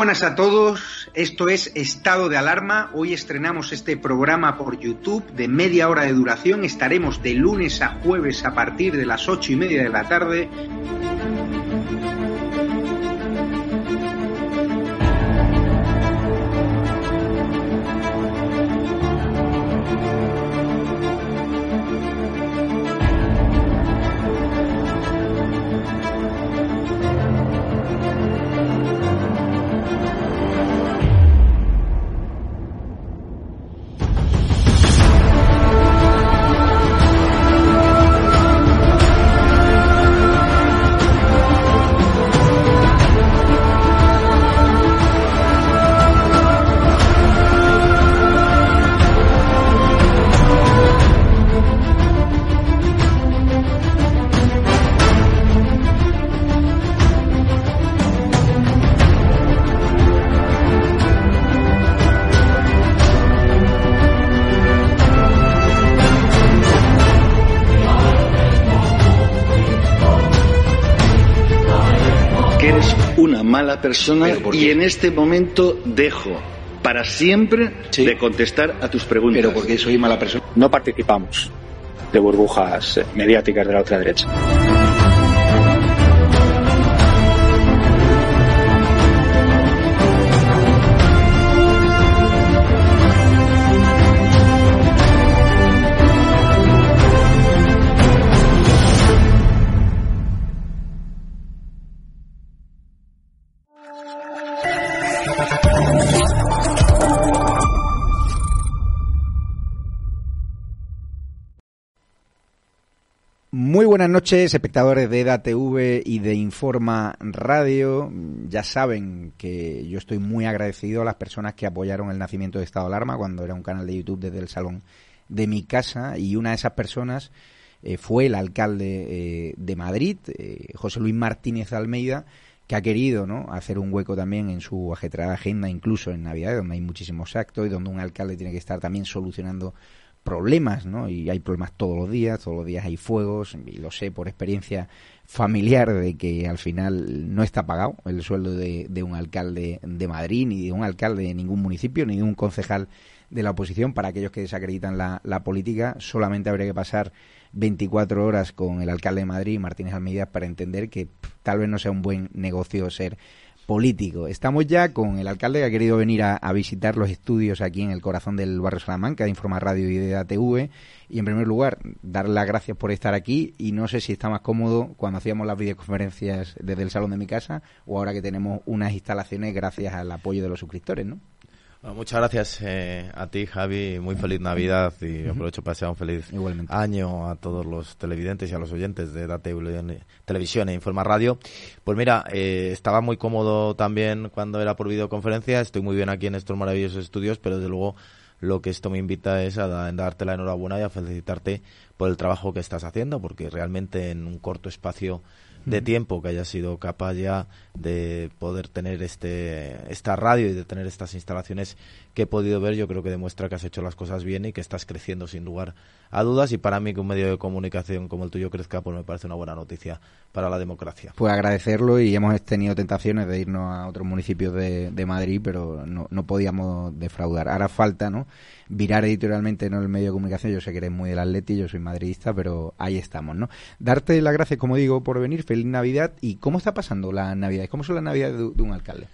buenas a todos, esto es Estado de Alarma. Hoy estrenamos este programa por YouTube de media hora de duración. Estaremos de lunes a jueves a partir de las ocho y media de la tarde. Una mala persona y en este momento dejo para siempre de contestar a tus preguntas. Pero porque soy mala persona. No participamos de burbujas mediáticas de la otra derecha. Buenas noches, espectadores de EDA TV y de Informa Radio. Ya saben que yo estoy muy agradecido a las personas que apoyaron el nacimiento de Estado de Alarma cuando era un canal de YouTube desde el salón de mi casa y una de esas personas eh, fue el alcalde eh, de Madrid, eh, José Luis Martínez Almeida, que ha querido ¿no? hacer un hueco también en su ajetreada agenda, incluso en Navidad, donde hay muchísimos actos y donde un alcalde tiene que estar también solucionando problemas, ¿no? Y hay problemas todos los días, todos los días hay fuegos, y lo sé por experiencia familiar de que al final no está pagado el sueldo de, de un alcalde de Madrid, ni de un alcalde de ningún municipio, ni de un concejal de la oposición. Para aquellos que desacreditan la, la política, solamente habría que pasar 24 horas con el alcalde de Madrid, Martínez Almeida, para entender que tal vez no sea un buen negocio ser político. Estamos ya con el alcalde que ha querido venir a, visitar los estudios aquí en el corazón del barrio Salamanca de Informa Radio y de ATV. Y en primer lugar, darle las gracias por estar aquí y no sé si está más cómodo cuando hacíamos las videoconferencias desde el salón de mi casa o ahora que tenemos unas instalaciones gracias al apoyo de los suscriptores, ¿no? Bueno, muchas gracias eh, a ti, Javi. Muy feliz Navidad y aprovecho para desear un feliz Igualmente. año a todos los televidentes y a los oyentes de Date Televisión e Informa Radio. Pues mira, eh, estaba muy cómodo también cuando era por videoconferencia. Estoy muy bien aquí en estos maravillosos estudios, pero desde luego lo que esto me invita es a, da, darte la enhorabuena y a felicitarte por el trabajo que estás haciendo, porque realmente en un corto espacio de tiempo que haya sido capaz ya de poder tener este esta radio y de tener estas instalaciones que he podido ver, yo creo que demuestra que has hecho las cosas bien y que estás creciendo sin lugar a dudas y para mí que un medio de comunicación como el tuyo crezca, pues me parece una buena noticia para la democracia. Pues agradecerlo y hemos tenido tentaciones de irnos a otros municipios de, Madrid, pero no, no podíamos defraudar. Ahora falta, ¿no? Virar editorialmente no el medio de comunicación, yo sé que eres muy del Atleti, yo soy madridista, pero ahí estamos, ¿no? Darte las gracias, como digo, por venir, feliz Navidad y ¿cómo está pasando la Navidad? ¿Cómo son las Navidades de, de un alcalde?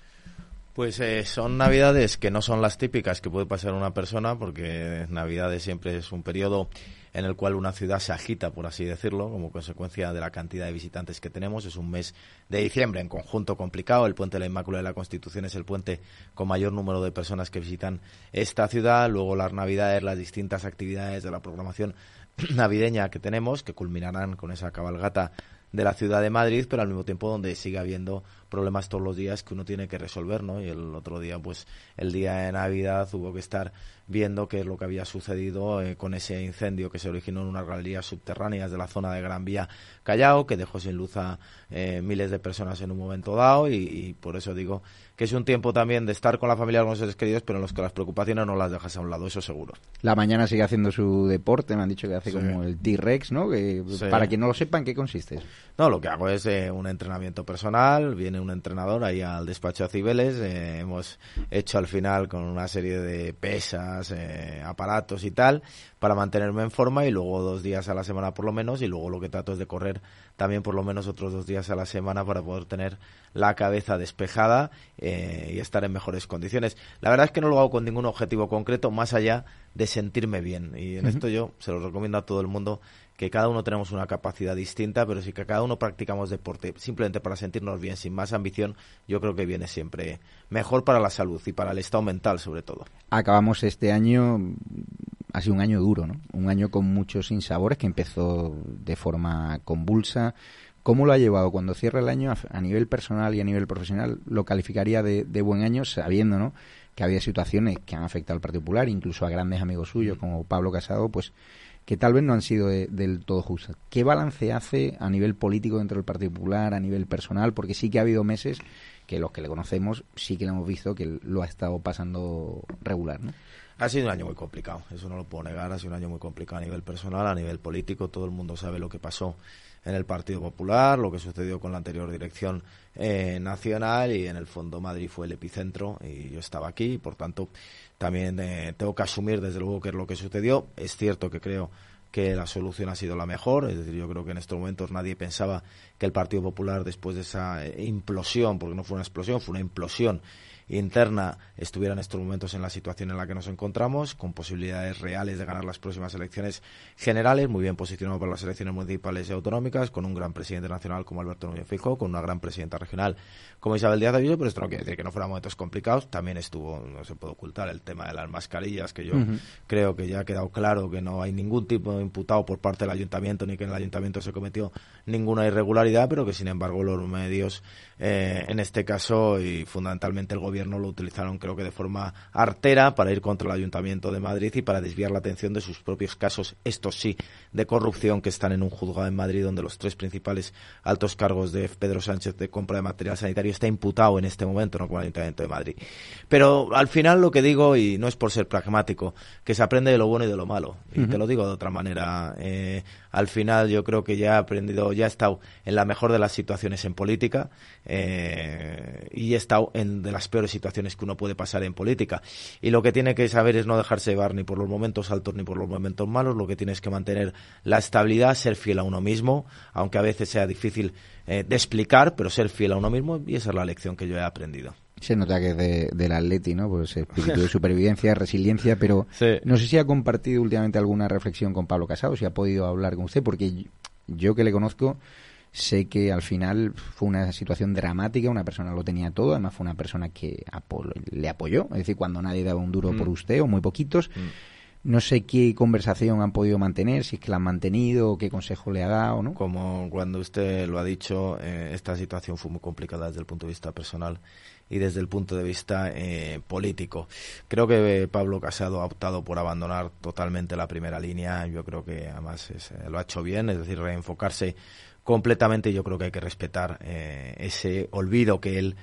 Pues eh, son navidades que no son las típicas que puede pasar una persona, porque navidades siempre es un periodo en el cual una ciudad se agita, por así decirlo, como consecuencia de la cantidad de visitantes que tenemos. Es un mes de diciembre en conjunto complicado. El puente de la Inmaculada de la Constitución es el puente con mayor número de personas que visitan esta ciudad. Luego las navidades, las distintas actividades de la programación navideña que tenemos, que culminarán con esa cabalgata de la ciudad de Madrid, pero al mismo tiempo donde sigue habiendo problemas todos los días que uno tiene que resolver, ¿no? Y el otro día, pues, el día de Navidad hubo que estar viendo qué es lo que había sucedido eh, con ese incendio que se originó en unas galerías subterráneas de la zona de Gran Vía Callao, que dejó sin luz a eh, miles de personas en un momento dado y, y, por eso digo que es un tiempo también de estar con la familia con los seres queridos, pero en los que las preocupaciones no las dejas a un lado, eso seguro. La mañana sigue haciendo su deporte, me han dicho que hace sí. como el T-Rex, ¿no? Que, sí. Para quien no lo sepa, ¿en qué consiste? No, lo que hago es eh, un entrenamiento personal, viene un un entrenador ahí al despacho de Cibeles. Eh, hemos hecho al final con una serie de pesas, eh, aparatos y tal, para mantenerme en forma y luego dos días a la semana por lo menos. Y luego lo que trato es de correr también por lo menos otros dos días a la semana para poder tener la cabeza despejada eh, y estar en mejores condiciones. La verdad es que no lo hago con ningún objetivo concreto más allá de sentirme bien. Y en esto yo se lo recomiendo a todo el mundo que cada uno tenemos una capacidad distinta, pero si que cada uno practicamos deporte simplemente para sentirnos bien, sin más ambición, yo creo que viene siempre mejor para la salud y para el estado mental sobre todo. Acabamos este año, ha sido un año duro, ¿no? Un año con muchos sinsabores que empezó de forma convulsa. ¿Cómo lo ha llevado cuando cierra el año a, nivel personal y a nivel profesional? Lo calificaría de, de buen año sabiendo, ¿no? que había situaciones que han afectado al Partido Popular, incluso a grandes amigos suyos como Pablo Casado, pues que tal vez no han sido del todo justas. ¿Qué balance hace a nivel político dentro del Partido Popular, a nivel personal? Porque sí que ha habido meses que los que le conocemos sí que lo hemos visto que lo ha estado pasando regular, ¿no? Ha sido un año muy complicado, eso no lo puedo negar, ha sido un año muy complicado a nivel personal, a nivel político, todo el mundo sabe lo que pasó en el Partido Popular, lo que sucedió con la anterior dirección eh, nacional y en el fondo Madrid fue el epicentro y yo estaba aquí, y por tanto también eh, tengo que asumir desde luego que es lo que sucedió. Es cierto que creo que la solución ha sido la mejor, es decir, yo creo que en estos momentos nadie pensaba que el Partido Popular después de esa eh, implosión, porque no fue una explosión, fue una implosión interna estuviera en estos momentos en la situación en la que nos encontramos, con posibilidades reales de ganar las próximas elecciones generales, muy bien posicionado para las elecciones municipales y autonómicas, con un gran presidente nacional como Alberto Núñez Fijo, con una gran presidenta regional como Isabel Díaz Ayuso, pero esto no quiere decir que no fueran momentos complicados. También estuvo, no se puede ocultar, el tema de las mascarillas, que yo creo que ya ha quedado claro que no hay ningún tipo de imputado por parte del ayuntamiento, ni que en el ayuntamiento se cometió ninguna irregularidad, pero que sin embargo los medios, eh, en este caso y fundamentalmente el gobierno, lo utilizaron creo que de forma artera para ir contra el ayuntamiento de Madrid y para desviar la atención de sus propios casos, estos sí, de corrupción que están en un juzgado en Madrid donde los tres principales altos cargos de Pedro Sánchez de compra de material sanitario está imputado en este momento, no con el ayuntamiento de Madrid. Pero al final lo que digo, y no es por ser pragmático, que se aprende de lo bueno y de lo malo. Y te lo digo de otra manera. Eh, al final yo creo que ya he aprendido, ya he estado en la mejor de las situaciones en política eh, y he estado en de las peores situaciones que uno puede pasar en política. Y lo que tiene que saber es no dejarse llevar ni por los momentos altos ni por los momentos malos, lo que tienes que mantener la estabilidad, ser fiel a uno mismo, aunque a veces sea difícil eh, de explicar, pero ser fiel a uno mismo y esa es la lección que yo he aprendido. Se nota que es de, del Atleti, ¿no? Pues espíritu de supervivencia, resiliencia, pero no sé si ha compartido últimamente alguna reflexión con Pablo Casado, si ha podido hablar con usted, porque yo que le conozco sé que al final fue una situación dramática, una persona lo tenía todo, además fue una persona que le apoyó, es decir, cuando nadie daba un duro por mm. usted o muy poquitos. Mm. No sé qué conversación han podido mantener, si es que la han mantenido, o qué consejo le ha dado, ¿no? Como cuando usted lo ha dicho, eh, esta situación fue muy complicada desde el punto de vista personal y desde el punto de vista eh, político. Creo que Pablo Casado ha optado por abandonar totalmente la primera línea. Yo creo que además eh, lo ha hecho bien, es decir, reenfocarse completamente. Yo creo que hay que respetar eh, ese olvido que él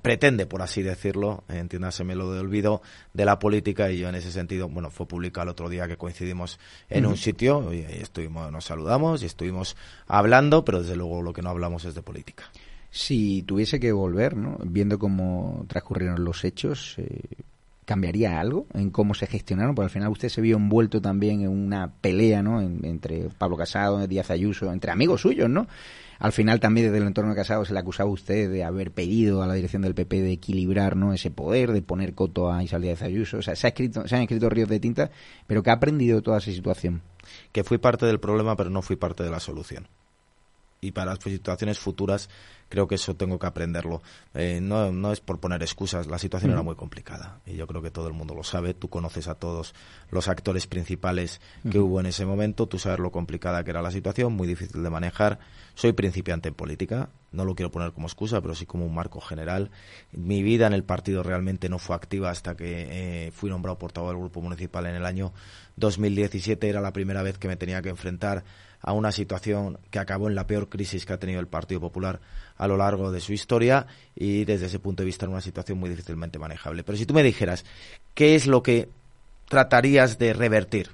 pretende, por así decirlo, entiéndaseme lo de olvido de la política y yo en ese sentido, bueno, fue publicado el otro día que coincidimos en un sitio y estuvimos, nos saludamos y estuvimos hablando, pero desde luego lo que no hablamos es de política si tuviese que volver, ¿no? viendo cómo transcurrieron los hechos, eh, ¿cambiaría algo en cómo se gestionaron? Porque al final usted se vio envuelto también en una pelea ¿no? entre Pablo Casado, Díaz Ayuso, entre amigos suyos, ¿no? Al final también desde el entorno de Casado se le acusaba a usted de haber pedido a la dirección del PP de equilibrar ¿no? ese poder, de poner coto a Isabel Díaz Ayuso. O sea, se, ha escrito, se han escrito ríos de tinta, pero ¿qué ha aprendido toda esa situación? Que fui parte del problema, pero no fui parte de la solución. Y para las situaciones futuras creo que eso tengo que aprenderlo. Eh, no, no es por poner excusas, la situación era muy complicada y yo creo que todo el mundo lo sabe. Tú conoces a todos los actores principales que hubo en ese momento, tú sabes lo complicada que era la situación, muy difícil de manejar. Soy principiante en política, no lo quiero poner como excusa, pero sí como un marco general. Mi vida en el partido realmente no fue activa hasta que eh, fui nombrado portavoz del grupo municipal en el año 2017. Era la primera vez que me tenía que enfrentar a una situación que acabó en la peor crisis que ha tenido el Partido Popular a lo largo de su historia y desde ese punto de vista en una situación muy difícilmente manejable. Pero si tú me dijeras, ¿qué es lo que tratarías de revertir?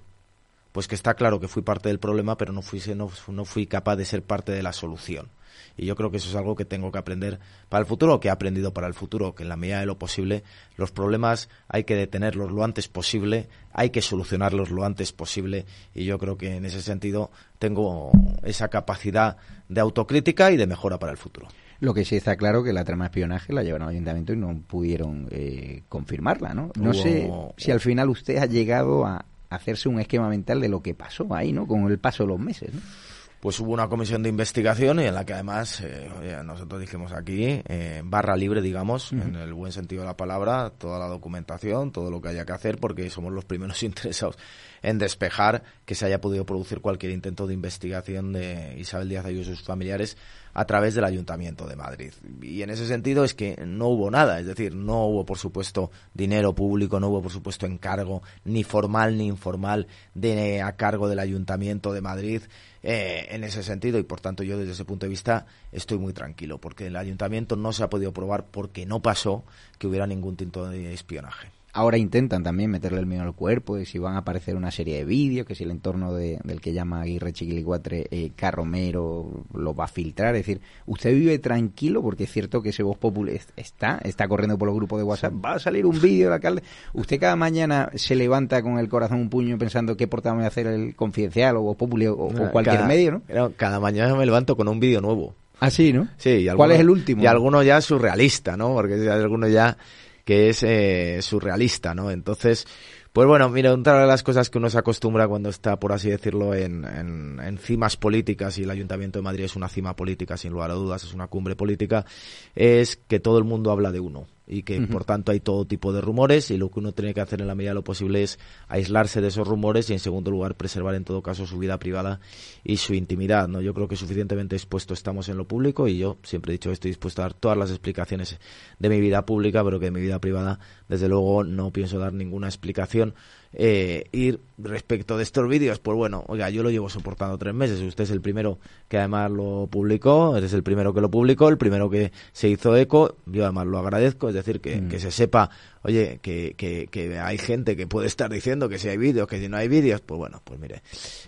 Pues que está claro que fui parte del problema, pero no fui, no, no fui capaz de ser parte de la solución. Y yo creo que eso es algo que tengo que aprender para el futuro, que he aprendido para el futuro, que en la medida de lo posible los problemas hay que detenerlos lo antes posible, hay que solucionarlos lo antes posible y yo creo que en ese sentido tengo esa capacidad de autocrítica y de mejora para el futuro. Lo que sí está claro que la trama de espionaje la llevaron al ayuntamiento y no pudieron eh, confirmarla, ¿no? No sé si al final usted ha llegado a hacerse un esquema mental de lo que pasó ahí, ¿no? Con el paso de los meses, ¿no? Pues hubo una comisión de investigación y en la que además eh, nosotros dijimos aquí, eh, barra libre, digamos, en el buen sentido de la palabra, toda la documentación, todo lo que haya que hacer, porque somos los primeros interesados en despejar que se haya podido producir cualquier intento de investigación de Isabel Díaz Ayuso y sus familiares a través del Ayuntamiento de Madrid. Y en ese sentido es que no hubo nada, es decir, no hubo, por supuesto, dinero público, no hubo, por supuesto, encargo ni formal ni informal de a cargo del Ayuntamiento de Madrid eh, en ese sentido y, por tanto, yo desde ese punto de vista estoy muy tranquilo porque el Ayuntamiento no se ha podido probar porque no pasó que hubiera ningún tipo de espionaje. Ahora intentan también meterle el miedo al cuerpo, de si van a aparecer una serie de vídeos, que si el entorno del que llama Aguirre Chiquilicuatre, eh, Carromero, lo va a filtrar. Es decir, usted vive tranquilo, porque es cierto que ese voz popular está, está corriendo por los grupos de WhatsApp, va a salir un vídeo del alcalde. Usted cada mañana se levanta con el corazón un puño pensando qué portada voy a hacer el confidencial o voz popular o, cualquier medio, ¿no? Cada mañana me levanto con un vídeo nuevo. Ah, sí, ¿no? Sí. ¿Cuál es el último? Y alguno ya surrealista, ¿no? Porque alguno ya que es eh, surrealista, ¿no? Entonces, pues bueno, mira, otra de las cosas que uno se acostumbra cuando está, por así decirlo, en, en, cimas políticas, y el Ayuntamiento de Madrid es una cima política, sin lugar a dudas, es una cumbre política, es que todo el mundo habla de uno y que por tanto hay todo tipo de rumores y lo que uno tiene que hacer en la medida de lo posible es aislarse de esos rumores y en segundo lugar preservar en todo caso su vida privada y su intimidad no yo creo que suficientemente expuesto estamos en lo público y yo siempre he dicho que estoy dispuesto a dar todas las explicaciones de mi vida pública pero que de mi vida privada desde luego no pienso dar ninguna explicación eh, ir respecto de estos vídeos, pues bueno, oiga, yo lo llevo soportando tres meses. Usted es el primero que además lo publicó, eres el primero que lo publicó, el primero que se hizo eco. Yo además lo agradezco, es decir, que, mm. se sepa, oye, que, que, hay gente que puede estar diciendo que si hay vídeos, que si no hay vídeos, pues bueno, pues mire,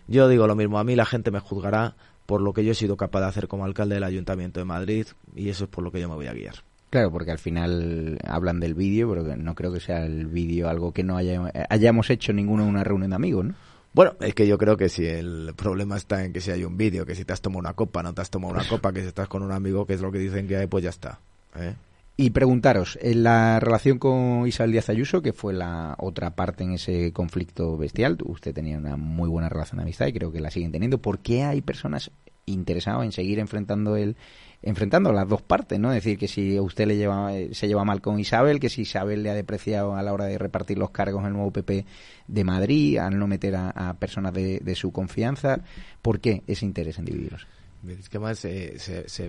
yo digo lo mismo, a mí la gente me juzgará por lo que yo he sido capaz de hacer como alcalde del Ayuntamiento de Madrid y eso es por lo que yo me voy a guiar. Claro, porque al final hablan del vídeo, pero no creo que sea el vídeo algo que no hayamos hecho ninguno en una reunión de amigos, ¿no? Bueno, es que yo creo que si el problema está en que si hay un vídeo, que si te has tomado una copa, no te has tomado una copa, que si estás con un amigo, que es lo que dicen que hay, pues ya está. ¿eh? Y preguntaros, en la relación con Isabel Díaz Ayuso, que fue la otra parte en ese conflicto bestial, usted tenía una muy buena relación de amistad y creo que la siguen teniendo. ¿Por qué hay personas interesadas en seguir enfrentando el, enfrentando las dos partes, ¿no? Es decir, que si usted le lleva, eh, se lleva mal con Isabel, que si Isabel le ha depreciado a la hora de repartir los cargos en el nuevo PP de Madrid, al no meter a, personas de, su confianza, ¿por qué ese interés en dividirlos? Es que más, eh,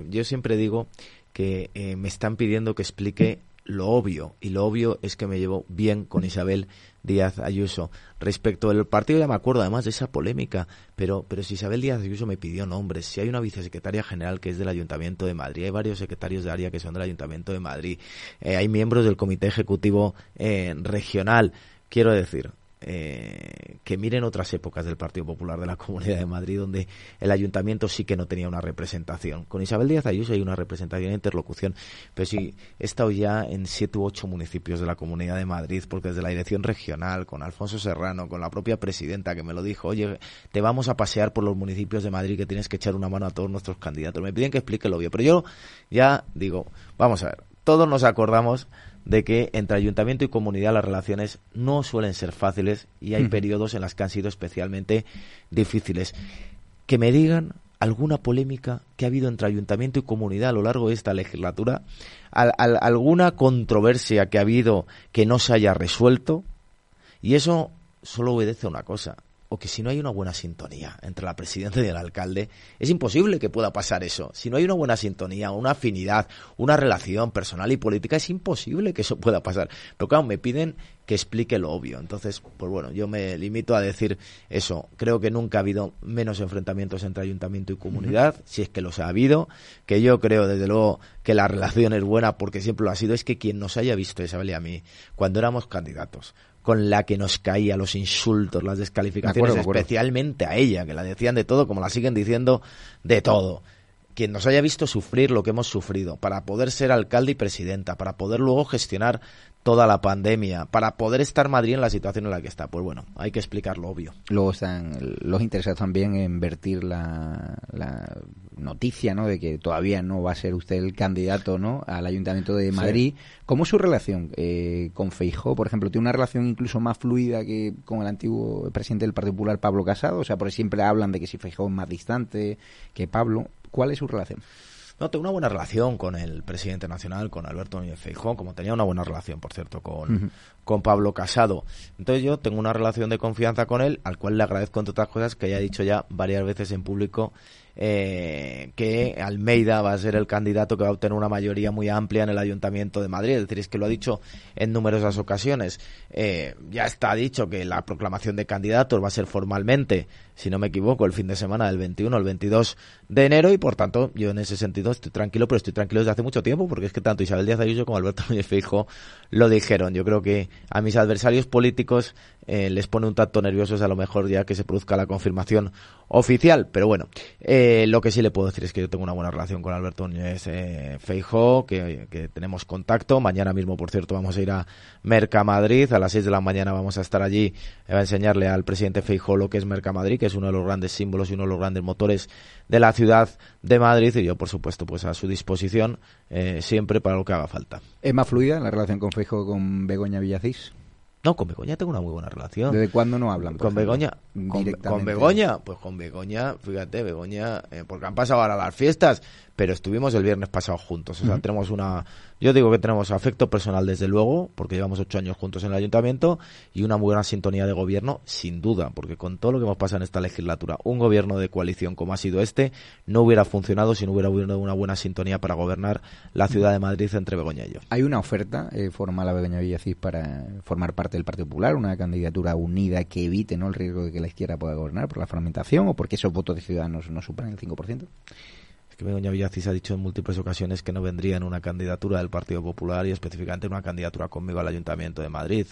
yo siempre digo que eh, me están pidiendo que explique lo obvio, y lo obvio es que me llevo bien con Isabel Díaz Ayuso. Respecto al partido, ya me acuerdo además de esa polémica, pero, pero si Isabel Díaz Ayuso me pidió nombres, si hay una vicesecretaria general que es del Ayuntamiento de Madrid, hay varios secretarios de área que son del Ayuntamiento de Madrid, eh, hay miembros del Comité Ejecutivo eh, Regional, quiero decir, eh, que miren otras épocas del Partido Popular de la Comunidad de Madrid, donde el ayuntamiento sí que no tenía una representación. Con Isabel Díaz Ayuso hay una representación e interlocución, pero sí, he estado ya en siete u ocho municipios de la Comunidad de Madrid, porque desde la dirección regional, con Alfonso Serrano, con la propia presidenta que me lo dijo, oye, te vamos a pasear por los municipios de Madrid que tienes que echar una mano a todos nuestros candidatos. Me piden que explique lo obvio, pero yo ya digo, vamos a ver, todos nos acordamos de que entre ayuntamiento y comunidad las relaciones no suelen ser fáciles y hay periodos en los que han sido especialmente difíciles. Que me digan alguna polémica que ha habido entre ayuntamiento y comunidad a lo largo de esta legislatura, alguna controversia que ha habido que no se haya resuelto, y eso solo obedece a una cosa, o que si no hay una buena sintonía entre la presidenta y el alcalde, es imposible que pueda pasar eso. Si no hay una buena sintonía, una afinidad, una relación personal y política, es imposible que eso pueda pasar. Pero claro, me piden que explique lo obvio. Entonces, pues bueno, yo me limito a decir eso. Creo que nunca ha habido menos enfrentamientos entre ayuntamiento y comunidad, si es que los ha habido, que yo creo desde luego que la relación es buena porque siempre lo ha sido. Es que quien nos haya visto, Isabel y a mí, cuando éramos candidatos, con la que nos caía los insultos, las descalificaciones, especialmente a ella, que la decían de todo, como la siguen diciendo de todo quien nos haya visto sufrir lo que hemos sufrido, para poder ser alcalde y presidenta, para poder luego gestionar toda la pandemia, para poder estar Madrid en la situación en la que está. Pues bueno, hay que explicar lo obvio. Luego están los interesados también en vertir la, noticia, ¿no? De que todavía no va a ser usted el candidato, ¿no? Al Ayuntamiento de Madrid. ¿Cómo es su relación eh, con Feijó? Por ejemplo, ¿tiene una relación incluso más fluida que con el antiguo presidente del Partido Popular, Pablo Casado? O sea, por siempre hablan de que si Feijó es más distante que Pablo. ¿Cuál es su relación? No, tengo una buena relación con el presidente nacional, con Alberto Núñez Feijóo, como tenía una buena relación, por cierto, con, con Pablo Casado. Entonces yo tengo una relación de confianza con él, al cual le agradezco, entre otras cosas, que haya dicho ya varias veces en público eh, que Almeida va a ser el candidato que va a obtener una mayoría muy amplia en el Ayuntamiento de Madrid. Es decir, es que lo ha dicho en numerosas ocasiones. Eh, ya está dicho que la proclamación de candidatos va a ser formalmente, si no me equivoco, el fin de semana del 21 al 22 de enero y por tanto yo en ese sentido estoy tranquilo, pero estoy tranquilo desde hace mucho tiempo porque es que tanto Isabel Díaz Ayuso como Alberto Núñez Feijóo lo dijeron. Yo creo que a mis adversarios políticos eh, les pone un tanto nerviosos a lo mejor ya que se produzca la confirmación oficial. Pero bueno, eh, lo que sí le puedo decir es que yo tengo una buena relación con Alberto Núñez eh, Feijó, que, tenemos contacto. Mañana mismo, por cierto, vamos a ir a Mercamadrid. A las 6 de la mañana vamos a estar allí eh, a enseñarle al presidente Feijó lo que es Mercamadrid, que es uno de los grandes símbolos y uno de los grandes motores de la ciudad de Madrid. Y yo, por supuesto, pues a su disposición siempre para lo que haga falta. ¿Es más fluida la relación con Feijó con Begoña Villacís? No, con Begoña tengo una muy buena relación. ¿Desde cuándo no hablan? Con Begoña, con, Begoña, pues con Begoña, fíjate, Begoña, eh, porque han pasado ahora las fiestas, pero estuvimos el viernes pasado juntos. O sea, tenemos una. Yo digo que tenemos afecto personal, desde luego, porque llevamos ocho años juntos en el ayuntamiento, y una muy buena sintonía de gobierno, sin duda, porque con todo lo que hemos pasado en esta legislatura, un gobierno de coalición como ha sido este, no hubiera funcionado si no hubiera habido una buena sintonía para gobernar la ciudad de Madrid entre Begoña y yo. ¿Hay una oferta eh, formal a Begoña Villacís para formar parte del Partido Popular, una candidatura unida que evite ¿no? el riesgo de que la izquierda pueda gobernar por la fragmentación o porque esos votos de ciudadanos no superan el 5%? Que Begoña Villacís ha dicho en múltiples ocasiones que no vendría en una candidatura del Partido Popular y específicamente en una candidatura conmigo al Ayuntamiento de Madrid.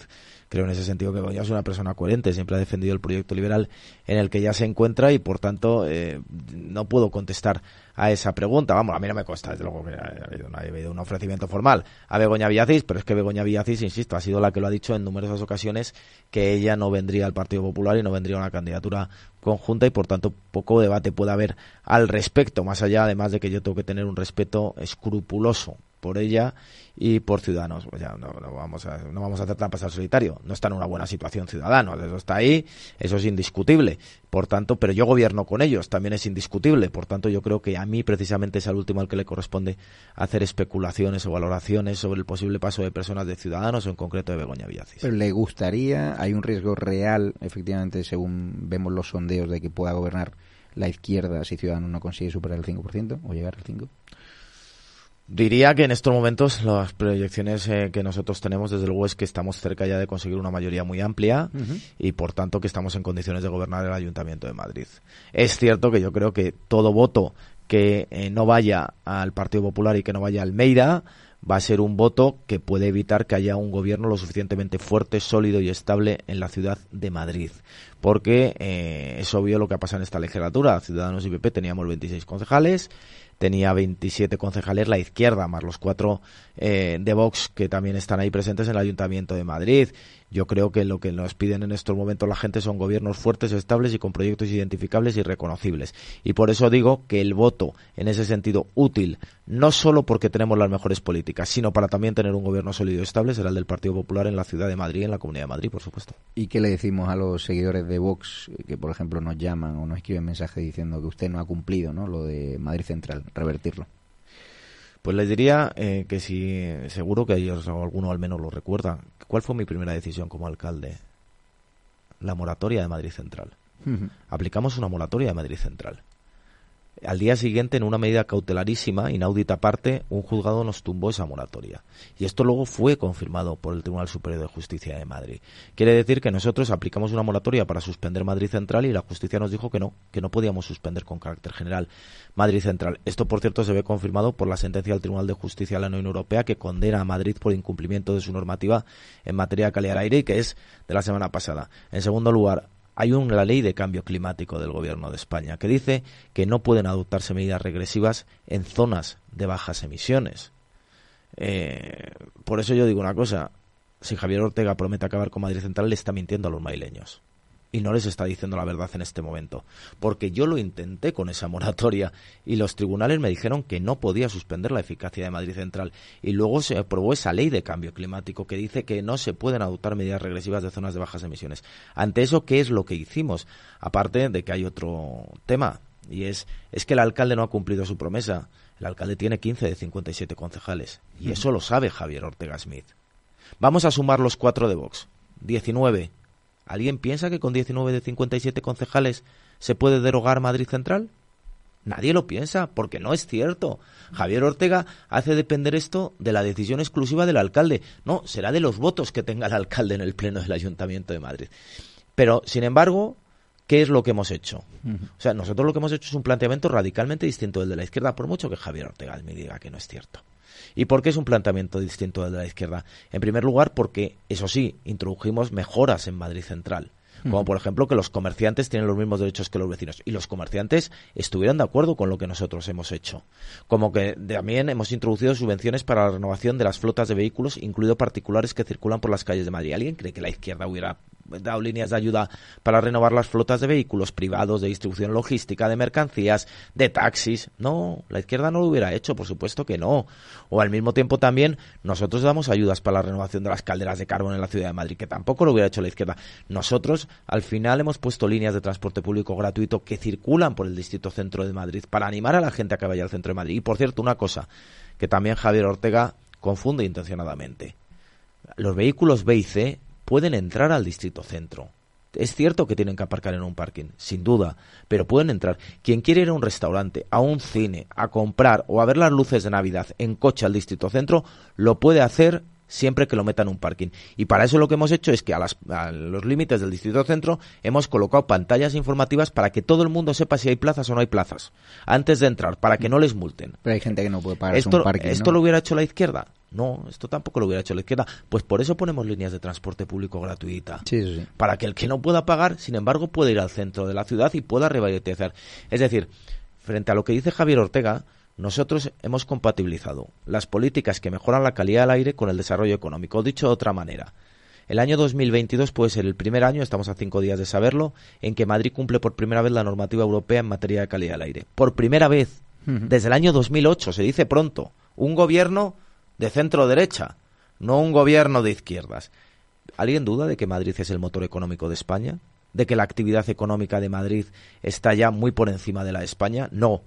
Creo en ese sentido que Begoña es una persona coherente, siempre ha defendido el proyecto liberal en el que ya se encuentra y por tanto eh, no puedo contestar a esa pregunta. Vamos, a mí no me consta, desde luego que ha habido, un ofrecimiento formal a Begoña Villacís, pero es que Begoña Villacís, insisto, ha sido la que lo ha dicho en numerosas ocasiones que ella no vendría al Partido Popular y no vendría a una candidatura conjunta y por tanto poco debate puede haber al respecto, más allá además de que yo tengo que tener un respeto escrupuloso por ella y por Ciudadanos. Pues ya no, vamos a, no vamos a hacer trampas al solitario. No está en una buena situación Ciudadanos. Eso está ahí, eso es indiscutible. Por tanto, pero yo gobierno con ellos, también es indiscutible. Por tanto, yo creo que a mí precisamente es al último al que le corresponde hacer especulaciones o valoraciones sobre el posible paso de personas de Ciudadanos o en concreto de Begoña Villacís. Pero le gustaría, hay un riesgo real, efectivamente, según vemos los sondeos de que pueda gobernar la izquierda si Ciudadanos no consigue superar el 5% o llegar al 5%. Diría que en estos momentos las proyecciones eh, que nosotros tenemos desde luego es que estamos cerca ya de conseguir una mayoría muy amplia y por tanto que estamos en condiciones de gobernar el Ayuntamiento de Madrid. Es cierto que yo creo que todo voto que eh, no vaya al Partido Popular y que no vaya al Almeida va a ser un voto que puede evitar que haya un gobierno lo suficientemente fuerte, sólido y estable en la ciudad de Madrid. Porque eh, es obvio lo que ha pasado en esta legislatura. Ciudadanos y PP teníamos 26 concejales, tenía 27 concejales la izquierda, más los cuatro eh, de Vox que también están ahí presentes en el Ayuntamiento de Madrid. Yo creo que lo que nos piden en estos momentos la gente son gobiernos fuertes, estables y con proyectos identificables y reconocibles. Y por eso digo que el voto, en ese sentido, útil, no solo porque tenemos las mejores políticas, sino para también tener un gobierno sólido y estable, será el del Partido Popular en la ciudad de Madrid, en la Comunidad de Madrid, por supuesto. ¿Y qué le decimos a los seguidores Vox que, por ejemplo, nos llaman o nos escriben mensajes diciendo que usted no ha cumplido ¿no? lo de Madrid Central, revertirlo? Pues les diría eh, que si seguro que ellos o alguno al menos lo recuerdan. ¿Cuál fue mi primera decisión como alcalde? La moratoria de Madrid Central. Aplicamos una moratoria de Madrid Central. Al día siguiente, en una medida cautelarísima, inaudita parte, un juzgado nos tumbó esa moratoria. Y esto luego fue confirmado por el Tribunal Superior de Justicia de Madrid. Quiere decir que nosotros aplicamos una moratoria para suspender Madrid Central y la justicia nos dijo que no, que no podíamos suspender con carácter general Madrid Central. Esto, por cierto, se ve confirmado por la sentencia del Tribunal de Justicia de la Unión Europea que condena a Madrid por incumplimiento de su normativa en materia de calidad del aire que es de la semana pasada. En segundo lugar, hay una ley de cambio climático del gobierno de España que dice que no pueden adoptarse medidas regresivas en zonas de bajas emisiones. Eh, por eso yo digo una cosa, si Javier Ortega promete acabar con Madrid Central, le está mintiendo a los maileños y no les está diciendo la verdad en este momento. Porque yo lo intenté con esa moratoria y los tribunales me dijeron que no podía suspender la eficacia de Madrid Central. Y luego se aprobó esa ley de cambio climático que dice que no se pueden adoptar medidas regresivas de zonas de bajas emisiones. Ante eso, ¿qué es lo que hicimos? Aparte de que hay otro tema, y es, es que el alcalde no ha cumplido su promesa. El alcalde tiene 15 de 57 concejales. Y eso lo sabe Javier Ortega Smith. Vamos a sumar los cuatro de Vox. 19 ¿Alguien piensa que con 19 de 57 concejales se puede derogar Madrid Central? Nadie lo piensa, porque no es cierto. Javier Ortega hace depender esto de la decisión exclusiva del alcalde. No, será de los votos que tenga el alcalde en el Pleno del Ayuntamiento de Madrid. Pero, sin embargo, ¿qué es lo que hemos hecho? O sea, nosotros lo que hemos hecho es un planteamiento radicalmente distinto del de la izquierda, por mucho que Javier Ortega me diga que no es cierto. ¿Y por qué es un planteamiento distinto del de la izquierda? En primer lugar, porque, eso sí, introdujimos mejoras en Madrid Central como por ejemplo que los comerciantes tienen los mismos derechos que los vecinos y los comerciantes estuvieron de acuerdo con lo que nosotros hemos hecho. Como que también hemos introducido subvenciones para la renovación de las flotas de vehículos incluidos particulares que circulan por las calles de Madrid. Alguien cree que la izquierda hubiera dado líneas de ayuda para renovar las flotas de vehículos privados, de distribución logística, de mercancías, de taxis. No, la izquierda no lo hubiera hecho, por supuesto que no. O al mismo tiempo también nosotros damos ayudas para la renovación de las calderas de carbón en la ciudad de Madrid, que tampoco lo hubiera hecho la izquierda. Nosotros al final hemos puesto líneas de transporte público gratuito que circulan por el distrito centro de Madrid para animar a la gente a que vaya al centro de Madrid. Y por cierto, una cosa que también Javier Ortega confunde intencionadamente. Los vehículos B y C pueden entrar al distrito centro. Es cierto que tienen que aparcar en un parking, sin duda, pero pueden entrar. Quien quiere ir a un restaurante, a un cine, a comprar o a ver las luces de Navidad en coche al distrito centro, lo puede hacer siempre que lo meta en un parking. Y para eso lo que hemos hecho es que a, los límites del distrito centro hemos colocado pantallas informativas para que todo el mundo sepa si hay plazas o no hay plazas antes de entrar, para que no les multen. Pero hay gente que no puede pagar esto, un parking. ¿Esto lo hubiera hecho la izquierda? No, esto tampoco lo hubiera hecho la izquierda. Pues por eso ponemos líneas de transporte público gratuita. Sí, Para que el que no pueda pagar, sin embargo, pueda ir al centro de la ciudad y pueda revitalizar. Es decir, frente a lo que dice Javier Ortega, nosotros hemos compatibilizado las políticas que mejoran la calidad del aire con el desarrollo económico. Dicho de otra manera, el año 2022 puede ser el primer año, estamos a cinco días de saberlo, en que Madrid cumple por primera vez la normativa europea en materia de calidad del aire. Por primera vez, desde el año 2008, se dice pronto, un gobierno de centro derecha, no un gobierno de izquierdas. ¿Alguien duda de que Madrid es el motor económico de España? ¿De que la actividad económica de Madrid está ya muy por encima de la de España? No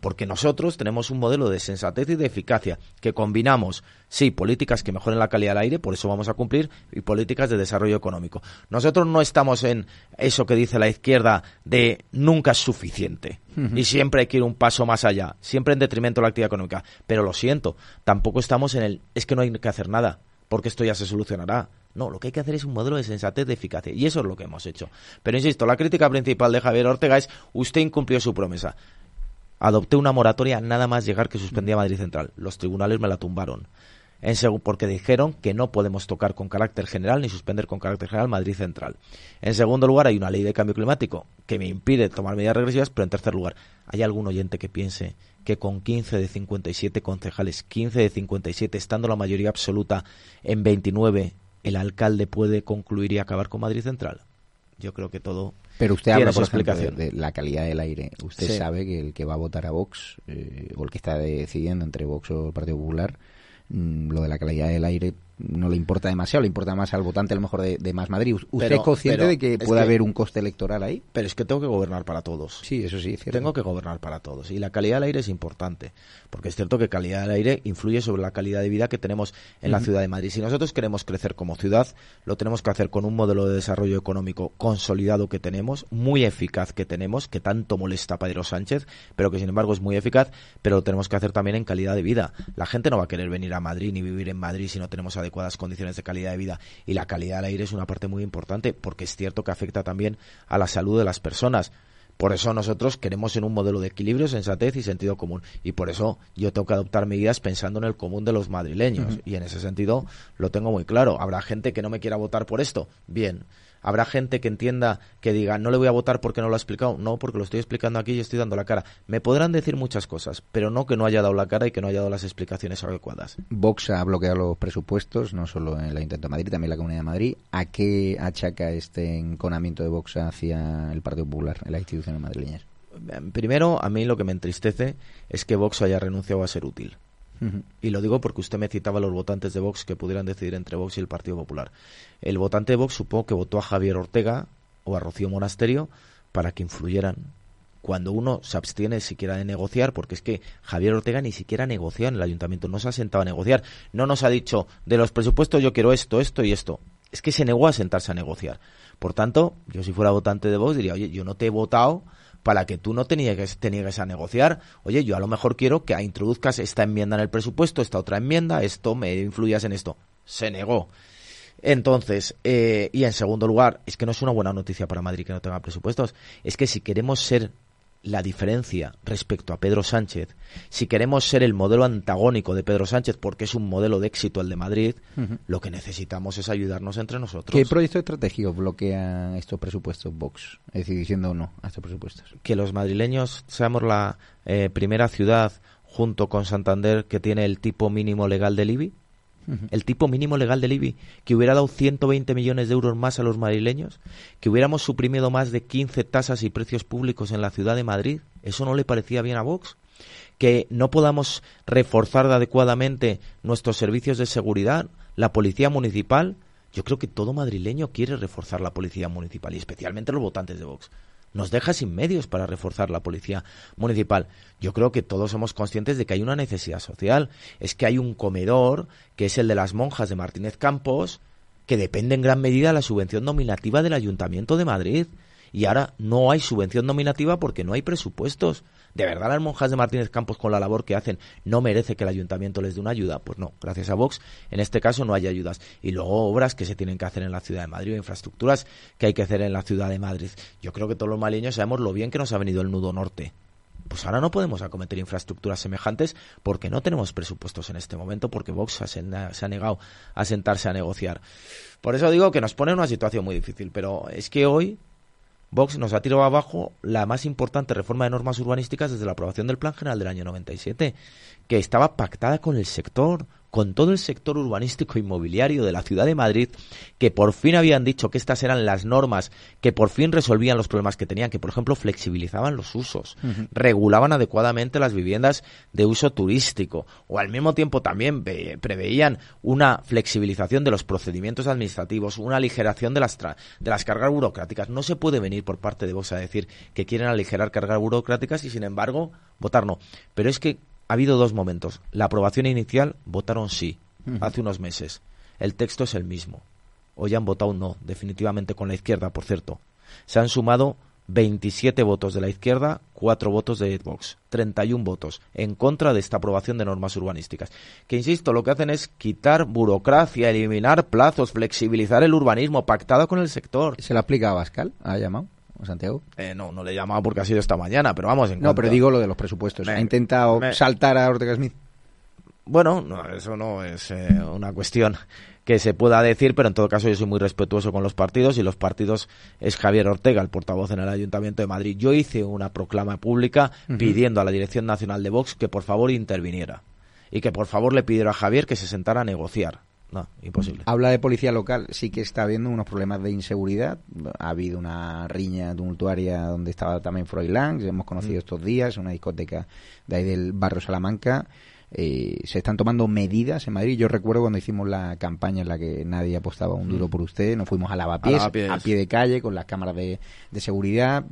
porque nosotros tenemos un modelo de sensatez y de eficacia que combinamos, sí, políticas que mejoren la calidad del aire, por eso vamos a cumplir, y políticas de desarrollo económico. Nosotros no estamos en eso que dice la izquierda de nunca es suficiente y siempre hay que ir un paso más allá, siempre en detrimento de la actividad económica. Pero lo siento, tampoco estamos en el es que no hay que hacer nada, porque esto ya se solucionará. No, lo que hay que hacer es un modelo de sensatez de eficacia. Y eso es lo que hemos hecho. Pero insisto, la crítica principal de Javier Ortega es usted incumplió su promesa adopté una moratoria nada más llegar que suspendía Madrid Central. Los tribunales me la tumbaron. En porque dijeron que no podemos tocar con carácter general ni suspender con carácter general Madrid Central. En segundo lugar, hay una ley de cambio climático que me impide tomar medidas regresivas, pero en tercer lugar, ¿hay algún oyente que piense que con 15 de 57 concejales, 15 de 57, estando la mayoría absoluta en 29, el alcalde puede concluir y acabar con Madrid Central? Yo creo que todo pero usted habla, por ejemplo, de, la calidad del aire. Usted sabe que el que va a votar a Vox, eh, o el que está decidiendo entre Vox o el Partido Popular, mm, lo de la calidad del aire no le importa demasiado, le importa más al votante a lo mejor de, Más Madrid. ¿Usted es consciente de que puede haber un coste electoral ahí? Pero es que tengo que gobernar para todos. Sí, eso sí. Tengo que gobernar para todos. Y la calidad del aire es importante, porque es cierto que calidad del aire influye sobre la calidad de vida que tenemos en la ciudad de Madrid. Si nosotros queremos crecer como ciudad, lo tenemos que hacer con un modelo de desarrollo económico consolidado que tenemos, muy eficaz que tenemos, que tanto molesta a Pedro Sánchez, pero que sin embargo es muy eficaz, pero lo tenemos que hacer también en calidad de vida. La gente no va a querer venir a Madrid ni vivir en Madrid si no tenemos adecuadas condiciones de calidad de vida y la calidad del aire es una parte muy importante porque es cierto que afecta también a la salud de las personas. Por eso nosotros queremos en un modelo de equilibrio, sensatez y sentido común. Y por eso yo tengo que adoptar medidas pensando en el común de los madrileños. Y en ese sentido lo tengo muy claro. Habrá gente que no me quiera votar por esto. Bien. Habrá gente que entienda, que diga, no le voy a votar porque no lo ha explicado. No, porque lo estoy explicando aquí y estoy dando la cara. Me podrán decir muchas cosas, pero no que no haya dado la cara y que no haya dado las explicaciones adecuadas. Vox ha bloqueado los presupuestos, no solo en el Ayuntamiento de Madrid, también en la Comunidad de Madrid. ¿A qué achaca este enconamiento de Vox hacia el Partido Popular en las instituciones madrileñas? Primero, a mí lo que me entristece es que Vox haya renunciado a ser útil. Y lo digo porque usted me citaba los votantes de Vox que pudieran decidir entre Vox y el Partido Popular. El votante de Vox supongo que votó a Javier Ortega o a Rocío Monasterio para que influyeran. Cuando uno se abstiene siquiera de negociar, porque es que Javier Ortega ni siquiera negoció en el ayuntamiento, no se ha sentado a negociar, no nos ha dicho de los presupuestos yo quiero esto, esto y esto. Es que se negó a sentarse a negociar. Por tanto, yo si fuera votante de Vox diría, oye, yo no te he votado para que tú no te niegues, te niegues a negociar. Oye, yo a lo mejor quiero que introduzcas esta enmienda en el presupuesto, esta otra enmienda, esto, me influyas en esto. Se negó. Entonces, eh, y en segundo lugar, es que no es una buena noticia para Madrid que no tenga presupuestos. Es que si queremos ser la diferencia respecto a Pedro Sánchez, si queremos ser el modelo antagónico de Pedro Sánchez, porque es un modelo de éxito el de Madrid, lo que necesitamos es ayudarnos entre nosotros. ¿Qué proyecto estratégico bloquea estos presupuestos Vox? Es decir, diciendo no a estos presupuestos. Que los madrileños seamos la eh, primera ciudad junto con Santander que tiene el tipo mínimo legal del IBI el tipo mínimo legal del IBI, que hubiera dado 120 millones de euros más a los madrileños, que hubiéramos suprimido más de 15 tasas y precios públicos en la ciudad de Madrid, ¿eso no le parecía bien a Vox? Que no podamos reforzar adecuadamente nuestros servicios de seguridad, la policía municipal. Yo creo que todo madrileño quiere reforzar la policía municipal y especialmente los votantes de Vox nos deja sin medios para reforzar la policía municipal. Yo creo que todos somos conscientes de que hay una necesidad social. Es que hay un comedor, que es el de las monjas de Martínez Campos, que depende en gran medida de la subvención nominativa del Ayuntamiento de Madrid. Y ahora no hay subvención nominativa porque no hay presupuestos. ¿De verdad las monjas de Martínez Campos con la labor que hacen no merece que el ayuntamiento les dé una ayuda? Pues no, gracias a Vox en este caso no hay ayudas. Y luego obras que se tienen que hacer en la ciudad de Madrid infraestructuras que hay que hacer en la ciudad de Madrid. Yo creo que todos los maliños sabemos lo bien que nos ha venido el nudo norte. Pues ahora no podemos acometer infraestructuras semejantes porque no tenemos presupuestos en este momento, porque Vox se ha negado a sentarse a negociar. Por eso digo que nos pone en una situación muy difícil, pero es que hoy Vox nos ha tirado abajo la más importante reforma de normas urbanísticas desde la aprobación del Plan General del año 97, que estaba pactada con el sector, con todo el sector urbanístico inmobiliario de la ciudad de Madrid, que por fin habían dicho que estas eran las normas que por fin resolvían los problemas que tenían, que por ejemplo flexibilizaban los usos, regulaban adecuadamente las viviendas de uso turístico, o al mismo tiempo también preveían una flexibilización de los procedimientos administrativos, una aligeración de las, de las cargas burocráticas. No se puede venir por parte de vos a decir que quieren aligerar cargas burocráticas y sin embargo votar no. Pero es que ha habido dos momentos. La aprobación inicial votaron sí, hace unos meses. El texto es el mismo. Hoy han votado no, definitivamente con la izquierda, por cierto. Se han sumado 27 votos de la izquierda, 4 votos de Vox, 31 votos en contra de esta aprobación de normas urbanísticas. Que insisto, lo que hacen es quitar burocracia, eliminar plazos, flexibilizar el urbanismo pactado con el sector. ¿Se le aplica a Bascal? ¿Ha llamado? Santiago? Eh, no, no le he llamado porque ha sido esta mañana, pero vamos. En no, pero digo lo de los presupuestos. ¿Ha intentado saltar a Ortega Smith? Bueno, no, eso no es eh, una cuestión que se pueda decir, pero en todo caso yo soy muy respetuoso con los partidos y los partidos es Javier Ortega, el portavoz en el Ayuntamiento de Madrid. Yo hice una proclama pública pidiendo a la Dirección Nacional de Vox que por favor interviniera y que por favor le pidiera a Javier que se sentara a negociar no, imposible. Habla de policía local, sí que está habiendo unos problemas de inseguridad. Ha habido una riña tumultuaria donde estaba también Froilán, que hemos conocido mm. estos días, una discoteca de ahí del barrio Salamanca. Eh, se están tomando medidas en Madrid. Yo recuerdo cuando hicimos la campaña en la que nadie apostaba un duro mm. por usted, nos fuimos a Lavapiés, a, pie de calle, con las cámaras de, seguridad.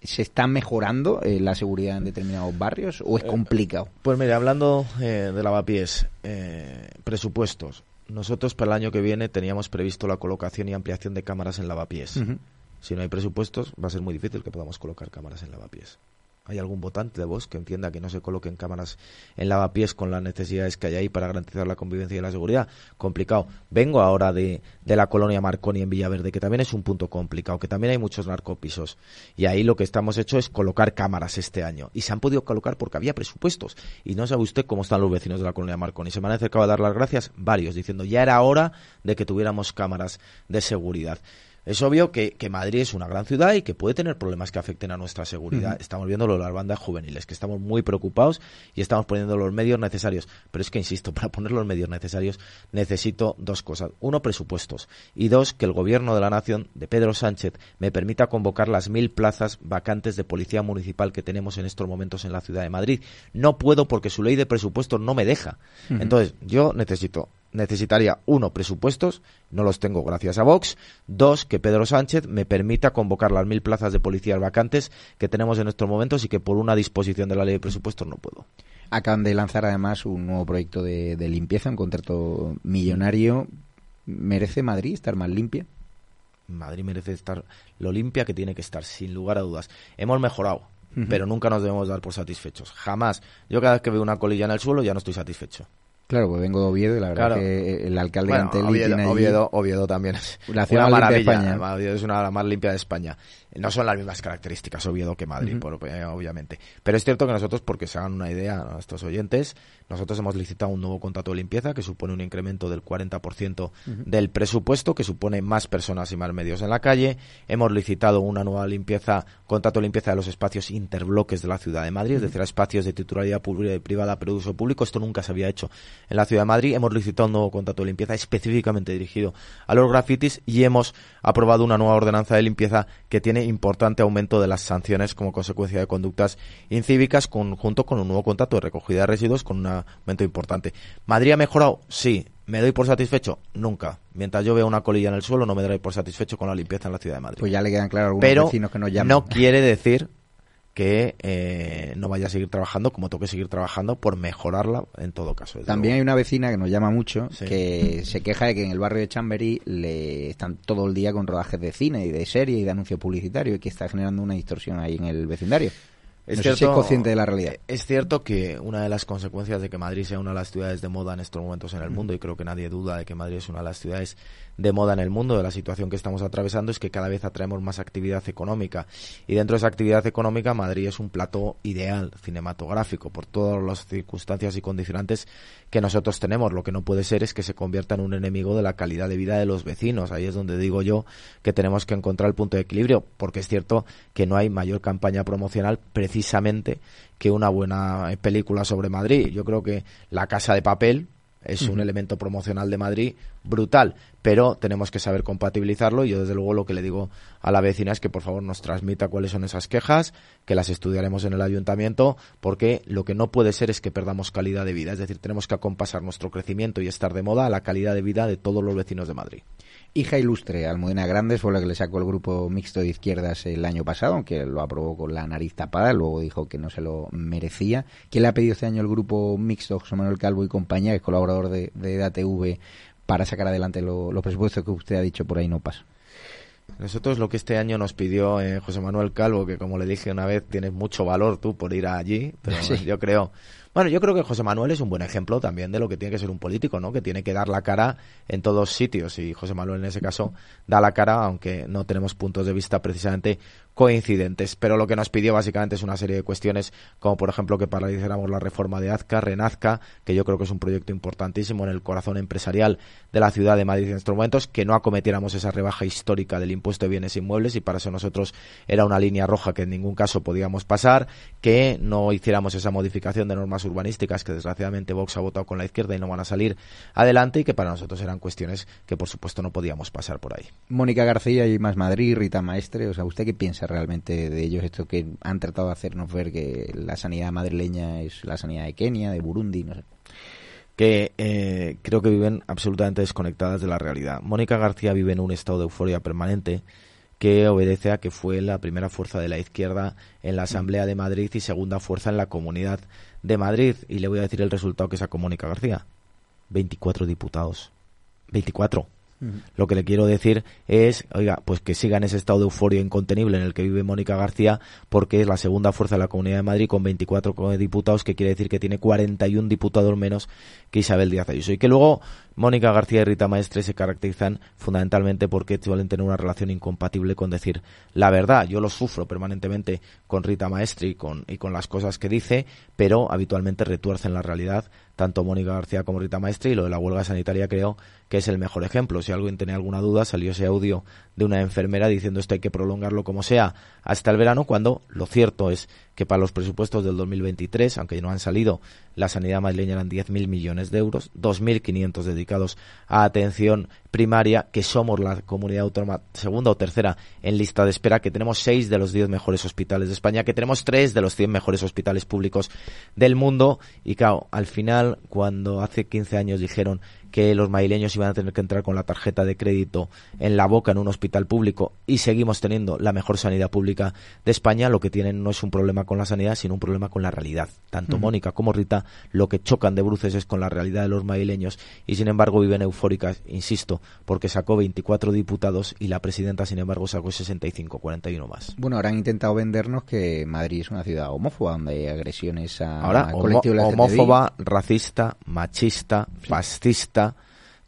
¿Se está mejorando eh, la seguridad en determinados barrios o es eh, complicado? Pues mire, hablando de Lavapiés, presupuestos. Nosotros para el año que viene teníamos previsto la colocación y ampliación de cámaras en lavapiés. Si no hay presupuestos, va a ser muy difícil que podamos colocar cámaras en lavapiés. ¿Hay algún votante de vos que entienda que no se coloquen cámaras en lavapiés con las necesidades que hay ahí para garantizar la convivencia y la seguridad? Complicado. Vengo ahora de, de la colonia Marconi en Villaverde, que también es un punto complicado, que también hay muchos narcopisos. Y ahí lo que estamos hecho es colocar cámaras este año. Y se han podido colocar porque había presupuestos. Y no sabe usted cómo están los vecinos de la colonia Marconi. Se me han acercado a dar las gracias varios, diciendo ya era hora de que tuviéramos cámaras de seguridad. Es obvio que, que, Madrid es una gran ciudad y que puede tener problemas que afecten a nuestra seguridad. Estamos viendo lo de las bandas juveniles, que estamos muy preocupados y estamos poniendo los medios necesarios. Pero es que, insisto, para poner los medios necesarios necesito dos cosas. Uno, presupuestos. Y dos, que el gobierno de la nación, de Pedro Sánchez, me permita convocar las mil plazas vacantes de policía municipal que tenemos en estos momentos en la ciudad de Madrid. No puedo porque su ley de presupuestos no me deja. Entonces, yo necesito necesitaría, uno, presupuestos, no los tengo gracias a Vox, dos, que Pedro Sánchez me permita convocar las mil plazas de policías vacantes que tenemos en estos momentos y que por una disposición de la ley de presupuestos no puedo. Acaban de lanzar además un nuevo proyecto de, limpieza, un contrato millonario. ¿Merece Madrid estar más limpia? Madrid merece estar lo limpia que tiene que estar, sin lugar a dudas. Hemos mejorado, pero nunca nos debemos dar por satisfechos. Jamás. Yo cada vez que veo una colilla en el suelo ya no estoy satisfecho. Claro, pues vengo de Oviedo y la verdad que el alcalde bueno, Oviedo, Oviedo, también es la ciudad una maravilla. De España. Oviedo es una de las más limpias de España. No son las mismas características Oviedo que Madrid, eh, obviamente. Pero es cierto que nosotros, porque se hagan una idea a nuestros oyentes, nosotros hemos licitado un nuevo contrato de limpieza que supone un incremento del 40% del presupuesto, que supone más personas y más medios en la calle. Hemos licitado una nueva limpieza, contrato de limpieza de los espacios interbloques de la ciudad de Madrid, es decir, espacios de titularidad pública y privada, pero de uso público. Esto nunca se había hecho en la ciudad de Madrid. Hemos licitado un nuevo contrato de limpieza específicamente dirigido a los grafitis y hemos aprobado una nueva ordenanza de limpieza que tiene importante aumento de las sanciones como consecuencia de conductas incívicas, junto con un nuevo contrato de recogida de residuos con una momento importante. ¿Madrid ha mejorado? Sí. ¿Me doy por satisfecho? Nunca. Mientras yo veo una colilla en el suelo, no me doy por satisfecho con la limpieza en la ciudad de Madrid. Pues ya le quedan claros algunos Pero vecinos que nos llaman. No quiere decir que eh, no vaya a seguir trabajando como tengo que seguir trabajando por mejorarla en todo caso. También hay una vecina que nos llama mucho que se queja de que en el barrio de Chamberí le están todo el día con rodajes de cine y de serie y de anuncio publicitario y que está generando una distorsión ahí en el vecindario. Es cierto, consciente de la realidad. Es cierto que una de las consecuencias de que Madrid sea una de las ciudades de moda en estos momentos en el mundo, y creo que nadie duda de que Madrid es una de las ciudades de moda en el mundo, de la situación que estamos atravesando, es que cada vez atraemos más actividad económica. Y dentro de esa actividad económica, Madrid es un plato ideal cinematográfico por todas las circunstancias y condicionantes que nosotros tenemos. Lo que no puede ser es que se convierta en un enemigo de la calidad de vida de los vecinos. Ahí es donde digo yo que tenemos que encontrar el punto de equilibrio, porque es cierto que no hay mayor campaña promocional precisamente que una buena película sobre Madrid. Yo creo que La Casa de Papel, es un elemento promocional de Madrid brutal, pero tenemos que saber compatibilizarlo y yo desde luego lo que le digo a la vecina es que por favor nos transmita cuáles son esas quejas, que las estudiaremos en el ayuntamiento, porque lo que no puede ser es que perdamos calidad de vida, es decir, tenemos que acompasar nuestro crecimiento y estar de moda a la calidad de vida de todos los vecinos de Madrid. Hija ilustre, Almudena Grandes fue la que le sacó el grupo mixto de izquierdas el año pasado, aunque lo aprobó con la nariz tapada, luego dijo que no se lo merecía. ¿Quién le ha pedido este año el grupo mixto, José Manuel Calvo y compañía, que es colaborador de, de EDATV, para sacar adelante los presupuestos que usted ha dicho por ahí no pasa? Nosotros lo que este año nos pidió eh, José Manuel Calvo, que como le dije una vez, tienes mucho valor tú por ir allí, pero yo creo bueno, yo creo que José Manuel es un buen ejemplo también de lo que tiene que ser un político, ¿no? Que tiene que dar la cara en todos sitios y José Manuel en ese caso da la cara, aunque no tenemos puntos de vista precisamente coincidentes. Pero lo que nos pidió básicamente es una serie de cuestiones, como por ejemplo que paralizáramos la reforma de Azca, Renazca, que yo creo que es un proyecto importantísimo en el corazón empresarial de la ciudad de Madrid en estos momentos, que no acometiéramos esa rebaja histórica del impuesto de bienes inmuebles y para eso nosotros era una línea roja que en ningún caso podíamos pasar, que no hiciéramos esa modificación de normas urbanísticas que desgraciadamente Vox ha votado con la izquierda y no van a salir adelante y que para nosotros eran cuestiones que por supuesto no podíamos pasar por ahí. Mónica García y Más Madrid, Rita Maestre, o sea, ¿usted qué piensa realmente de ellos esto que han tratado de hacernos ver que la sanidad madrileña es la sanidad de Kenia, de Burundi, no sé? que eh, creo que viven absolutamente desconectadas de la realidad. Mónica García vive en un estado de euforia permanente que obedece a que fue la primera fuerza de la izquierda en la Asamblea de Madrid y segunda fuerza en la Comunidad de Madrid. Y le voy a decir el resultado que sacó Mónica García. 24 diputados. 24. Lo que le quiero decir es, oiga, pues que siga en ese estado de euforia incontenible en el que vive Mónica García, porque es la segunda fuerza de la Comunidad de Madrid con 24 diputados, que quiere decir que tiene 41 diputados menos que Isabel Díaz Ayuso. Y que luego Mónica García y Rita Maestre se caracterizan fundamentalmente porque suelen tener una relación incompatible con decir la verdad. Yo lo sufro permanentemente con Rita Maestre y con, y con las cosas que dice, pero habitualmente retuercen la realidad tanto Mónica García como Rita Maestre y lo de la huelga sanitaria creo que es el mejor ejemplo. Si alguien tenía alguna duda, salió ese audio de una enfermera diciendo esto hay que prolongarlo como sea hasta el verano, cuando lo cierto es que para los presupuestos del 2023, aunque no han salido, la sanidad madrileña eran 10.000 millones de euros, 2.500 dedicados a atención primaria, que somos la comunidad autónoma segunda o tercera en lista de espera, que tenemos seis de los 10 mejores hospitales de España, que tenemos tres de los 100 mejores hospitales públicos del mundo. Y claro, al final, cuando hace 15 años dijeron que los madrileños iban a tener que entrar con la tarjeta de crédito en la boca en un hospital público y seguimos teniendo la mejor sanidad pública de España, lo que tienen no es un problema con la sanidad, sino un problema con la realidad. Tanto Mónica como Rita lo que chocan de bruces es con la realidad de los madrileños y sin embargo viven eufóricas, insisto, porque sacó 24 diputados y la presidenta sin embargo sacó 65, 41 más. Bueno, ahora han intentado vendernos que Madrid es una ciudad homófoba donde hay agresiones a ahora, homófoba, racista, machista, fascista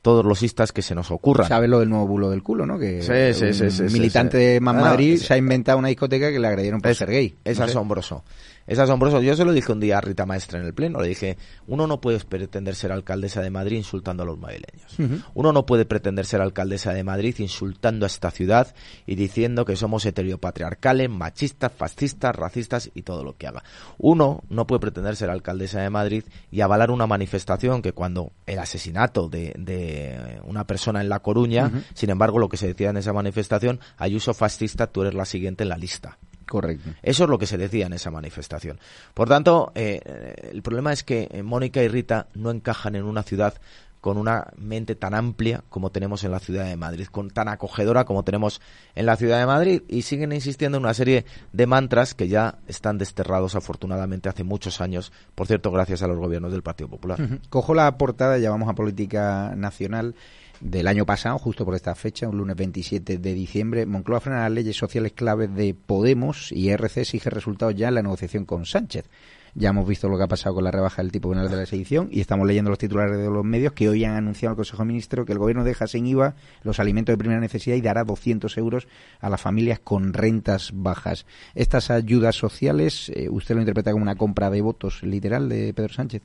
todos los istas que se nos ocurran. ¿Sabes lo del nuevo bulo del culo, no? Que un militante de Más Madrid se ha inventado una discoteca que le agredieron por ser gay. Es asombroso. Es asombroso. Yo se lo dije un día a Rita Maestra en el Pleno. Le dije, uno no puede pretender ser alcaldesa de Madrid insultando a los madrileños. Uno no puede pretender ser alcaldesa de Madrid insultando a esta ciudad y diciendo que somos heteropatriarcales, machistas, fascistas, racistas y todo lo que haga. Uno no puede pretender ser alcaldesa de Madrid y avalar una manifestación que cuando el asesinato de, una persona en La Coruña, sin embargo, lo que se decía en esa manifestación, Ayuso fascista, tú eres la siguiente en la lista. Correcto. Eso es lo que se decía en esa manifestación. Por tanto, eh, el problema es que eh, Mónica y Rita no encajan en una ciudad con una mente tan amplia como tenemos en la ciudad de Madrid, con tan acogedora como tenemos en la ciudad de Madrid y siguen insistiendo en una serie de mantras que ya están desterrados afortunadamente hace muchos años, por cierto, gracias a los gobiernos del Partido Popular. Cojo la portada, ya vamos a política nacional del año pasado, justo por esta fecha, un lunes 27 de diciembre, Moncloa frena las leyes sociales claves de Podemos y RC exige resultados ya en la negociación con Sánchez. Ya hemos visto lo que ha pasado con la rebaja del tipo penal de la sedición y estamos leyendo los titulares de los medios que hoy han anunciado al Consejo de Ministros que el Gobierno deja sin IVA los alimentos de primera necesidad y dará 200 euros a las familias con rentas bajas. Estas ayudas sociales, eh, ¿usted lo interpreta como una compra de votos literal de Pedro Sánchez?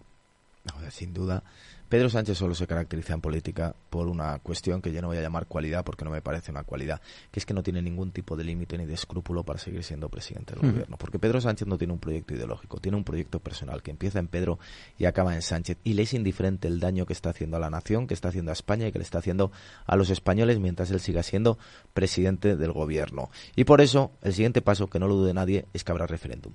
No, sin duda Pedro Sánchez solo se caracteriza en política por una cuestión que yo no voy a llamar cualidad porque no me parece una cualidad, que es que no tiene ningún tipo de límite ni de escrúpulo para seguir siendo presidente del gobierno. Porque Pedro Sánchez no tiene un proyecto ideológico, tiene un proyecto personal que empieza en Pedro y acaba en Sánchez. Y le es indiferente el daño que está haciendo a la nación, que está haciendo a España y que le está haciendo a los españoles mientras él siga siendo presidente del gobierno. Y por eso, el siguiente paso, que no lo dude nadie, es que habrá referéndum.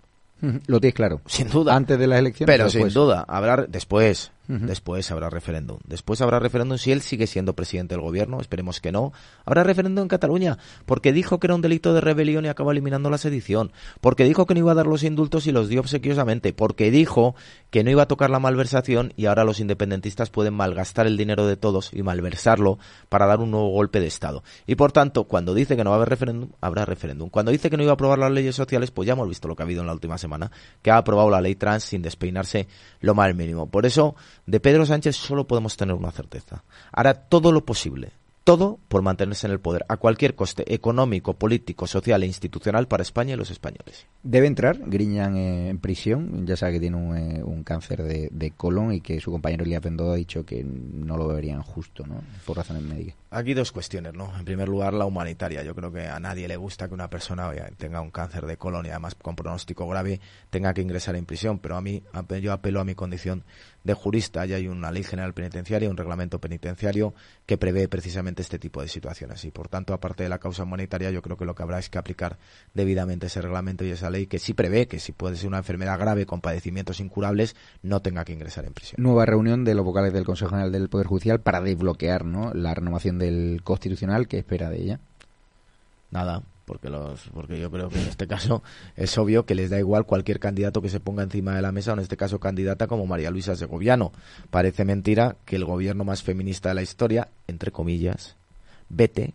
Lo tienes claro. Sin duda. Antes de las elecciones. Pero sin duda, habrá después. Después habrá referéndum. Después habrá referéndum si él sigue siendo presidente del gobierno. Esperemos que no. Habrá referéndum en Cataluña. Porque dijo que era un delito de rebelión y acaba eliminando la sedición. Porque dijo que no iba a dar los indultos y los dio obsequiosamente. Porque dijo que no iba a tocar la malversación y ahora los independentistas pueden malgastar el dinero de todos y malversarlo para dar un nuevo golpe de Estado. Y por tanto, cuando dice que no va a haber referéndum, habrá referéndum. Cuando dice que no iba a aprobar las leyes sociales, pues ya hemos visto lo que ha habido en la última semana, que ha aprobado la ley trans sin despeinarse lo más mínimo. Por eso, de Pedro Sánchez solo podemos tener una certeza. Hará todo lo posible, todo por mantenerse en el poder, a cualquier coste económico, político, social e institucional para España y los españoles. Debe entrar Griñán en prisión, ya sabe que tiene un, eh, cáncer de, colon y que su compañero Elías Bendodo ha dicho que no lo verían justo, ¿no? por razones médicas. Aquí dos cuestiones, ¿no? En primer lugar, la humanitaria. Yo creo que a nadie le gusta que una persona tenga un cáncer de colon y además con pronóstico grave tenga que ingresar en prisión, pero a mí yo apelo a mi condición de jurista. Ya hay una ley general penitenciaria, un reglamento penitenciario que prevé precisamente este tipo de situaciones y por tanto, aparte de la causa humanitaria, yo creo que lo que habrá es que aplicar debidamente ese reglamento y esa ley que sí prevé que si puede ser una enfermedad grave con padecimientos incurables no tenga que ingresar en prisión. Nueva reunión de los vocales del Consejo General del Poder Judicial para desbloquear, ¿no? la renovación del Constitucional, ¿qué espera de ella? Nada, porque los porque yo creo que en este caso es obvio que les da igual cualquier candidato que se ponga encima de la mesa, o en este caso candidata como María Luisa Segoviano. Parece mentira que el gobierno más feminista de la historia, entre comillas, vete,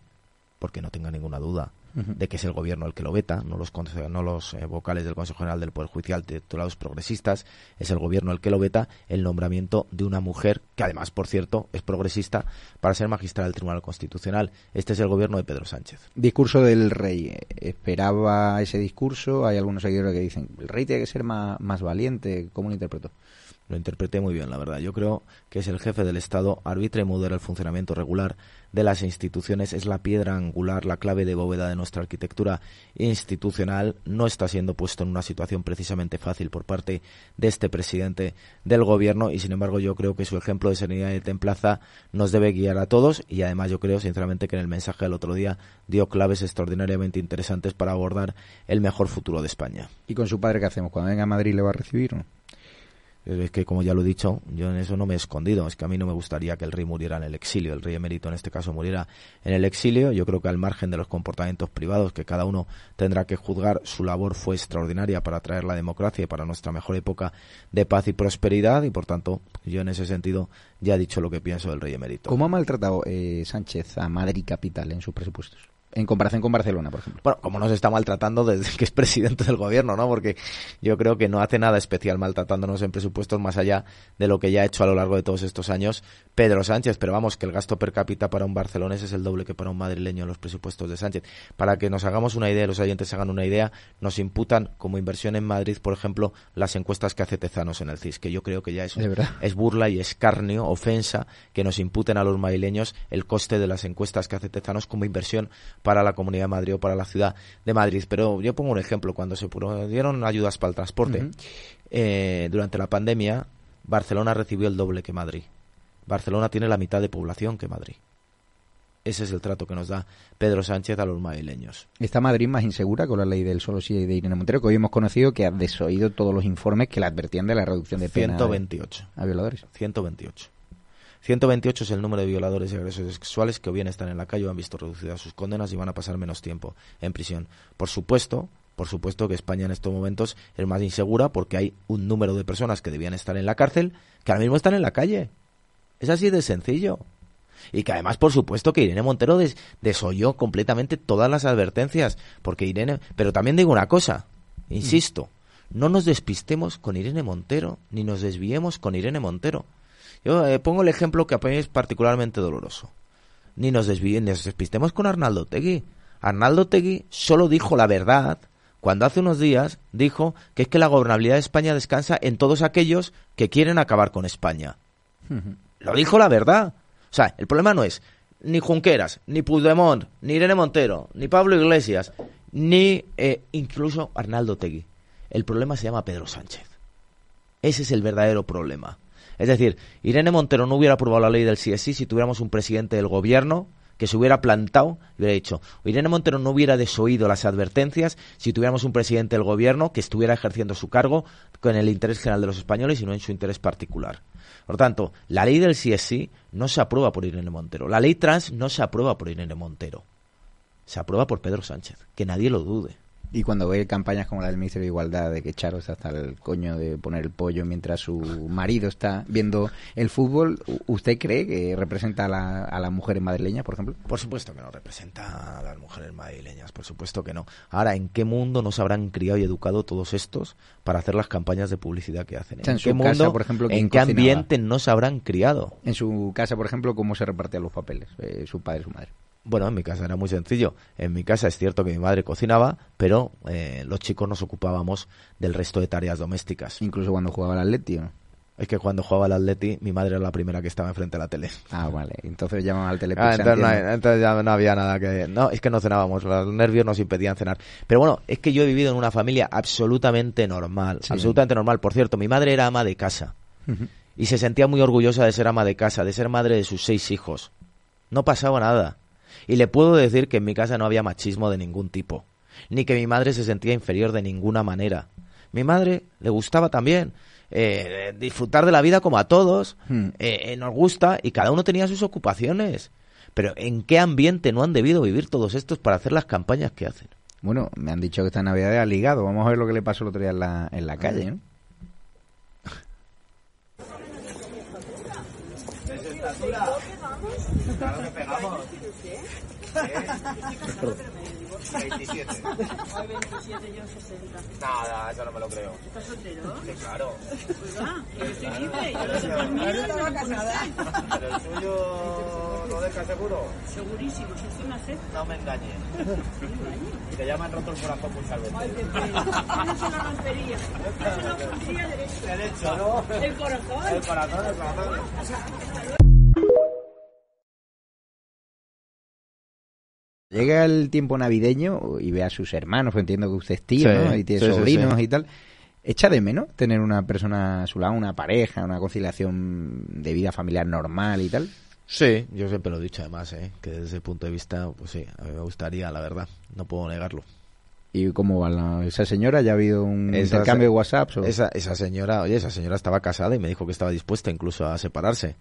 porque no tenga ninguna duda, de que es el gobierno el que lo veta, no los, no los eh, vocales del Consejo General del Poder Judicial titulados progresistas, es el gobierno el que lo veta el nombramiento de una mujer que además, por cierto, es progresista para ser magistrada del Tribunal Constitucional. Este es el gobierno de Pedro Sánchez. Discurso del rey. ¿Esperaba ese discurso? Hay algunos seguidores que dicen, el rey tiene que ser más, más valiente. ¿Cómo lo interpreto? Lo interpreté muy bien, la verdad. Yo creo que es el jefe del Estado, arbitra y modera el funcionamiento regular de las instituciones, es la piedra angular, la clave de bóveda de nuestra arquitectura institucional. No está siendo puesto en una situación precisamente fácil por parte de este presidente del gobierno y, sin embargo, yo creo que su ejemplo de serenidad y templaza nos debe guiar a todos y, además, yo creo, sinceramente, que en el mensaje del otro día dio claves extraordinariamente interesantes para abordar el mejor futuro de España. ¿Y con su padre qué hacemos? ¿Cuando venga a Madrid le va a recibir? Es que, como ya lo he dicho, yo en eso no me he escondido. Es que a mí no me gustaría que el rey muriera en el exilio. El rey emérito, en este caso, muriera en el exilio. Yo creo que al margen de los comportamientos privados que cada uno tendrá que juzgar, su labor fue extraordinaria para traer la democracia y para nuestra mejor época de paz y prosperidad. Y, por tanto, yo en ese sentido ya he dicho lo que pienso del rey emérito. ¿Cómo ha maltratado eh, Sánchez a Madrid capital en sus presupuestos? En comparación con Barcelona, por ejemplo. Bueno, como nos está maltratando desde que es presidente del gobierno, ¿no? Porque yo creo que no hace nada especial maltratándonos en presupuestos más allá de lo que ya ha hecho a lo largo de todos estos años Pedro Sánchez. Pero vamos, que el gasto per cápita para un barcelonés es el doble que para un madrileño en los presupuestos de Sánchez. Para que nos hagamos una idea, los oyentes hagan una idea, nos imputan como inversión en Madrid, por ejemplo, las encuestas que hace Tezanos en el CIS, que yo creo que ya es, es burla y escarnio, ofensa, que nos imputen a los madrileños el coste de las encuestas que hace Tezanos como inversión para la Comunidad de Madrid o para la ciudad de Madrid. Pero yo pongo un ejemplo, cuando se dieron ayudas para el transporte, eh, durante la pandemia, Barcelona recibió el doble que Madrid. Barcelona tiene la mitad de población que Madrid. Ese es el trato que nos da Pedro Sánchez a los madrileños. ¿Está Madrid más insegura con la ley del solo sí de Irene Montero? Que hoy hemos conocido que ha desoído todos los informes que le advertían de la reducción de pena 128. a violadores. 128. 128 es el número de violadores y agresores sexuales que o bien están en la calle o han visto reducidas sus condenas y van a pasar menos tiempo en prisión. Por supuesto, por supuesto que España en estos momentos es más insegura porque hay un número de personas que debían estar en la cárcel que ahora mismo están en la calle. Es así de sencillo. Y que además, por supuesto, que Irene Montero des desoyó completamente todas las advertencias. Porque Irene. Pero también digo una cosa, insisto, no nos despistemos con Irene Montero, ni nos desviemos con Irene Montero. Yo eh, pongo el ejemplo que a mí es particularmente doloroso. Ni nos, nos despistemos con Arnaldo Tegui. Arnaldo Tegui solo dijo la verdad cuando hace unos días dijo que es que la gobernabilidad de España descansa en todos aquellos que quieren acabar con España. Lo dijo la verdad. O sea, el problema no es ni Junqueras, ni Puigdemont, ni Irene Montero, ni Pablo Iglesias, ni eh, incluso Arnaldo Tegui. El problema se llama Pedro Sánchez. Ese es el verdadero problema. Es decir, Irene Montero no hubiera aprobado la ley del CSI si tuviéramos un presidente del gobierno que se hubiera plantado y hubiera dicho, Irene Montero no hubiera desoído las advertencias si tuviéramos un presidente del gobierno que estuviera ejerciendo su cargo con el interés general de los españoles y no en su interés particular. Por tanto, la ley del CSI no se aprueba por Irene Montero. La ley trans no se aprueba por Irene Montero. Se aprueba por Pedro Sánchez. Que nadie lo dude. Y cuando ve campañas como la del Ministerio de Igualdad, de que Charo está hasta el coño de poner el pollo mientras su marido está viendo el fútbol, ¿usted cree que representa a, la, a las mujeres madrileñas, por ejemplo? Por supuesto que no representa a las mujeres madrileñas, por supuesto que no. Ahora, ¿en qué mundo nos habrán criado y educado todos estos para hacer las campañas de publicidad que hacen? ¿En, qué mundo, por ejemplo, en qué ambiente no se habrán criado? En su casa, por ejemplo, ¿cómo se repartían los papeles? Eh, su padre y su madre. Bueno, en mi casa era muy sencillo. En mi casa es cierto que mi madre cocinaba, pero eh, los chicos nos ocupábamos del resto de tareas domésticas. Incluso cuando jugaba al Atleti, ¿no? Es que cuando jugaba al Atleti, mi madre era la primera que estaba enfrente de la tele. Ah, vale. Entonces llamaban al telepizza. Ah, entonces, entonces, ya no había nada que... No, es que no cenábamos. Los nervios nos impedían cenar. Pero bueno, es que yo he vivido en una familia absolutamente normal. Absolutamente normal. Por cierto, mi madre era ama de casa. Y se sentía muy orgullosa de ser ama de casa, de ser madre de sus seis hijos. No pasaba nada. Y le puedo decir que en mi casa no había machismo de ningún tipo, ni que mi madre se sentía inferior de ninguna manera. Mi madre le gustaba también eh, disfrutar de la vida como a todos, hmm. eh, eh, nos gusta y cada uno tenía sus ocupaciones. Pero ¿en qué ambiente no han debido vivir todos estos para hacer las campañas que hacen? Bueno, me han dicho que esta Navidad ha ligado. Vamos a ver lo que le pasó el otro día en la, en la calle. ¿Qué? 27. Hoy 27, yo 60. Nada, eso no me lo creo. ¿Estás soltero? Sí, claro. Pues va, que estoy libre. Yo no sé por mí, no me casada. Pero el suyo ¿Lo dejas seguro? Segurísimo, si usted me acepta. No me engañes. Te llaman roto el corazón muchas veces. Ay, qué pena. Se lo rompería. Eso lo pondría derecho. Derecho, ¿no? El corazón. El corazón, el corazón. Llega el tiempo navideño y ve a sus hermanos, pues entiendo que usted es tío, Sí, ¿no? Y tiene sí, sobrinos sí. y tal. ¿Echa de menos tener una persona a su lado, una pareja, una conciliación de vida familiar normal y tal? Sí, yo siempre lo he dicho además, ¿eh? que desde ese punto de vista, pues sí, a mí me gustaría, la verdad, no puedo negarlo. ¿Y cómo va la- esa señora? ¿Ya ha habido un Esa intercambio de WhatsApp? Esa, esa señora, oye, esa señora estaba casada y me dijo que estaba dispuesta incluso a separarse.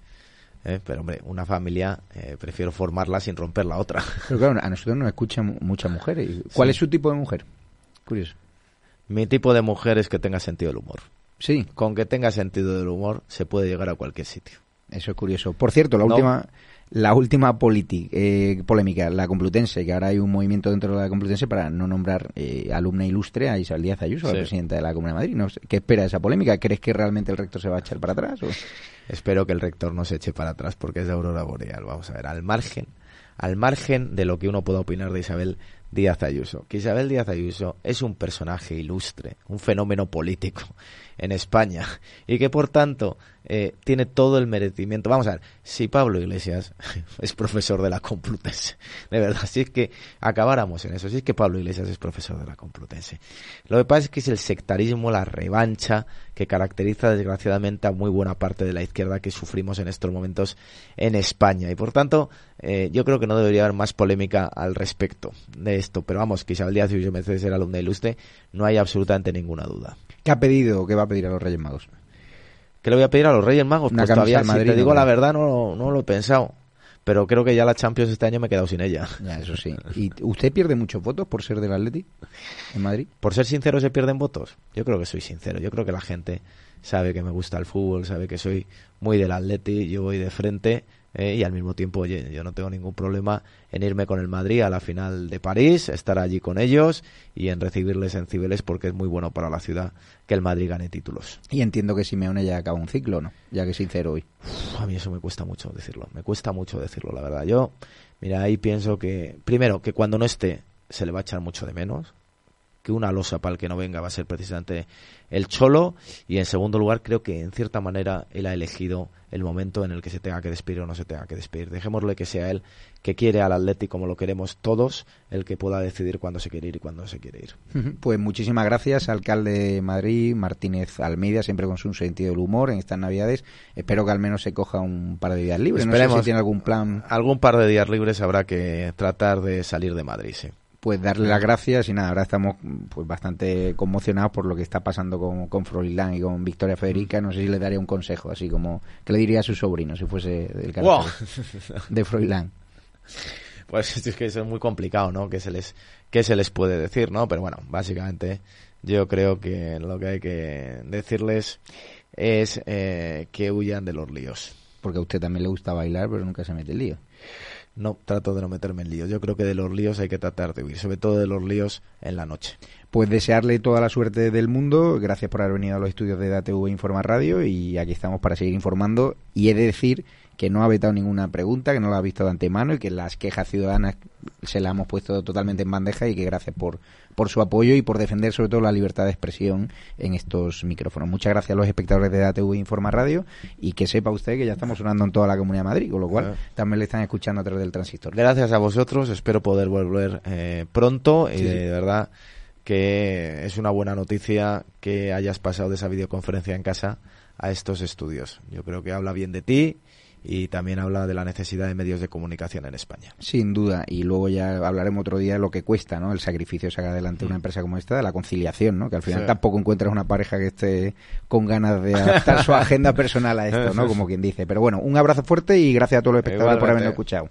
¿Eh? Pero hombre, una familia eh, prefiero formarla sin romper la otra. Pero claro, a nosotros nos escuchan muchas mujeres. ¿Cuál Sí. es su tipo de mujer? Curioso. Mi tipo de mujer es que tenga sentido del humor. Sí, Con que tenga sentido del humor se puede llegar a cualquier sitio. eso es curioso. Por cierto, la No. última la última eh, polémica, la Complutense, que ahora hay un movimiento dentro de la Complutense para no nombrar eh, alumna ilustre a Isabel Díaz Ayuso, la Sí. presidenta de la Comunidad de Madrid. No sé, ¿Qué espera de esa polémica? ¿Crees que realmente el rector se va a echar para atrás? o? Espero que el rector no se eche para atrás porque es de aurora boreal. Vamos a ver, al margen, al margen de lo que uno pueda opinar de Isabel Díaz Ayuso. Que Isabel Díaz Ayuso es un personaje ilustre, un fenómeno político en España y que por tanto eh, tiene todo el merecimiento. Vamos a ver, si Pablo Iglesias es profesor de la Complutense, de verdad, si es que acabáramos en eso, si es que Pablo Iglesias es profesor de la Complutense. Lo que pasa es que es el sectarismo, la revancha que caracteriza desgraciadamente a muy buena parte de la izquierda que sufrimos en estos momentos en España. Y por tanto, eh, yo creo que no debería haber más polémica al respecto de esto. Pero vamos, que Isabel Díaz Ayuso merece ser alumna ilustre, no hay absolutamente ninguna duda. ¿Qué ha pedido o qué va a pedir a los Reyes Magos? ¿Qué le voy a pedir a los Reyes Magos? Una Pues todavía, del si Madrid, te digo ¿no? la verdad, no, no lo he pensado. Pero creo que ya la Champions este año me he quedado sin ella. Ya, eso sí. ¿Y usted pierde muchos votos por ser del Atleti en Madrid? Por ser sincero, ¿se pierden votos? Yo creo que soy sincero. Yo creo que la gente sabe que me gusta el fútbol, sabe que soy muy del Atleti, yo voy de frente eh, y al mismo tiempo, oye, yo no tengo ningún problema en irme con el Madrid a la final de París, estar allí con ellos y en recibirles en Cibeles porque es muy bueno para la ciudad que el Madrid gane títulos. Y entiendo que Simeone ya acaba un ciclo, ¿no? Ya que es sincero hoy. Uf, a mí eso me cuesta mucho decirlo, me cuesta mucho decirlo, la verdad. Yo, mira, ahí pienso que, primero, que cuando no esté se le va a echar mucho de menos, que una losa para el que no venga va a ser precisamente el Cholo y en segundo lugar creo que en cierta manera él ha elegido el momento en el que se tenga que despedir o no se tenga que despedir. Dejémosle que sea él que quiere al Atleti como lo queremos todos, el que pueda decidir cuándo se quiere ir y cuándo no se quiere ir. Pues muchísimas gracias, alcalde de Madrid, Martínez Almeida, siempre con su sentido del humor en estas Navidades. Espero que al menos se coja un par de días libres. No sé Esperemos. si tiene algún plan, Algún par de días libres habrá que tratar de salir de Madrid, sí. Pues darle las gracias y nada, ahora estamos pues bastante conmocionados por lo que está pasando con, con Froilán y con Victoria Federica. No sé si le daría un consejo, así como que le diría a su sobrino si fuese del caso Wow. de Froilán. Pues es que eso es muy complicado, ¿no? ¿Qué se les, qué se les puede decir, no? Pero bueno, básicamente yo creo que lo que hay que decirles es eh, que huyan de los líos. Porque a usted también le gusta bailar, pero nunca se mete el lío. No, trato de no meterme en líos. Yo creo que de los líos hay que tratar de huir, sobre todo de los líos en la noche. Pues desearle toda la suerte del mundo. Gracias por haber venido a los estudios de DATV Informa Radio y aquí estamos para seguir informando. Y he de decir que no ha vetado ninguna pregunta, que no la ha visto de antemano y que las quejas ciudadanas se las hemos puesto totalmente en bandeja y que gracias por, por su apoyo y por defender sobre todo la libertad de expresión en estos micrófonos. Muchas gracias a los espectadores de DATV Informa Radio y que sepa usted que ya estamos sonando en toda la Comunidad de Madrid, con lo cual también le están escuchando a través del transistor. Gracias a vosotros, espero poder volver eh, pronto y sí. de verdad que es una buena noticia que hayas pasado de esa videoconferencia en casa a estos estudios. Yo creo que habla bien de ti y también habla de la necesidad de medios de comunicación en España. Sin duda, y luego ya hablaremos otro día de lo que cuesta, ¿no? El sacrificio sacar adelante una empresa como esta, de la conciliación, ¿no? Que al final Sí. tampoco encuentras una pareja que esté con ganas de adaptar su agenda personal a esto, ¿no? Como quien dice. Pero bueno, un abrazo fuerte y gracias a todos los espectadores por habernos escuchado.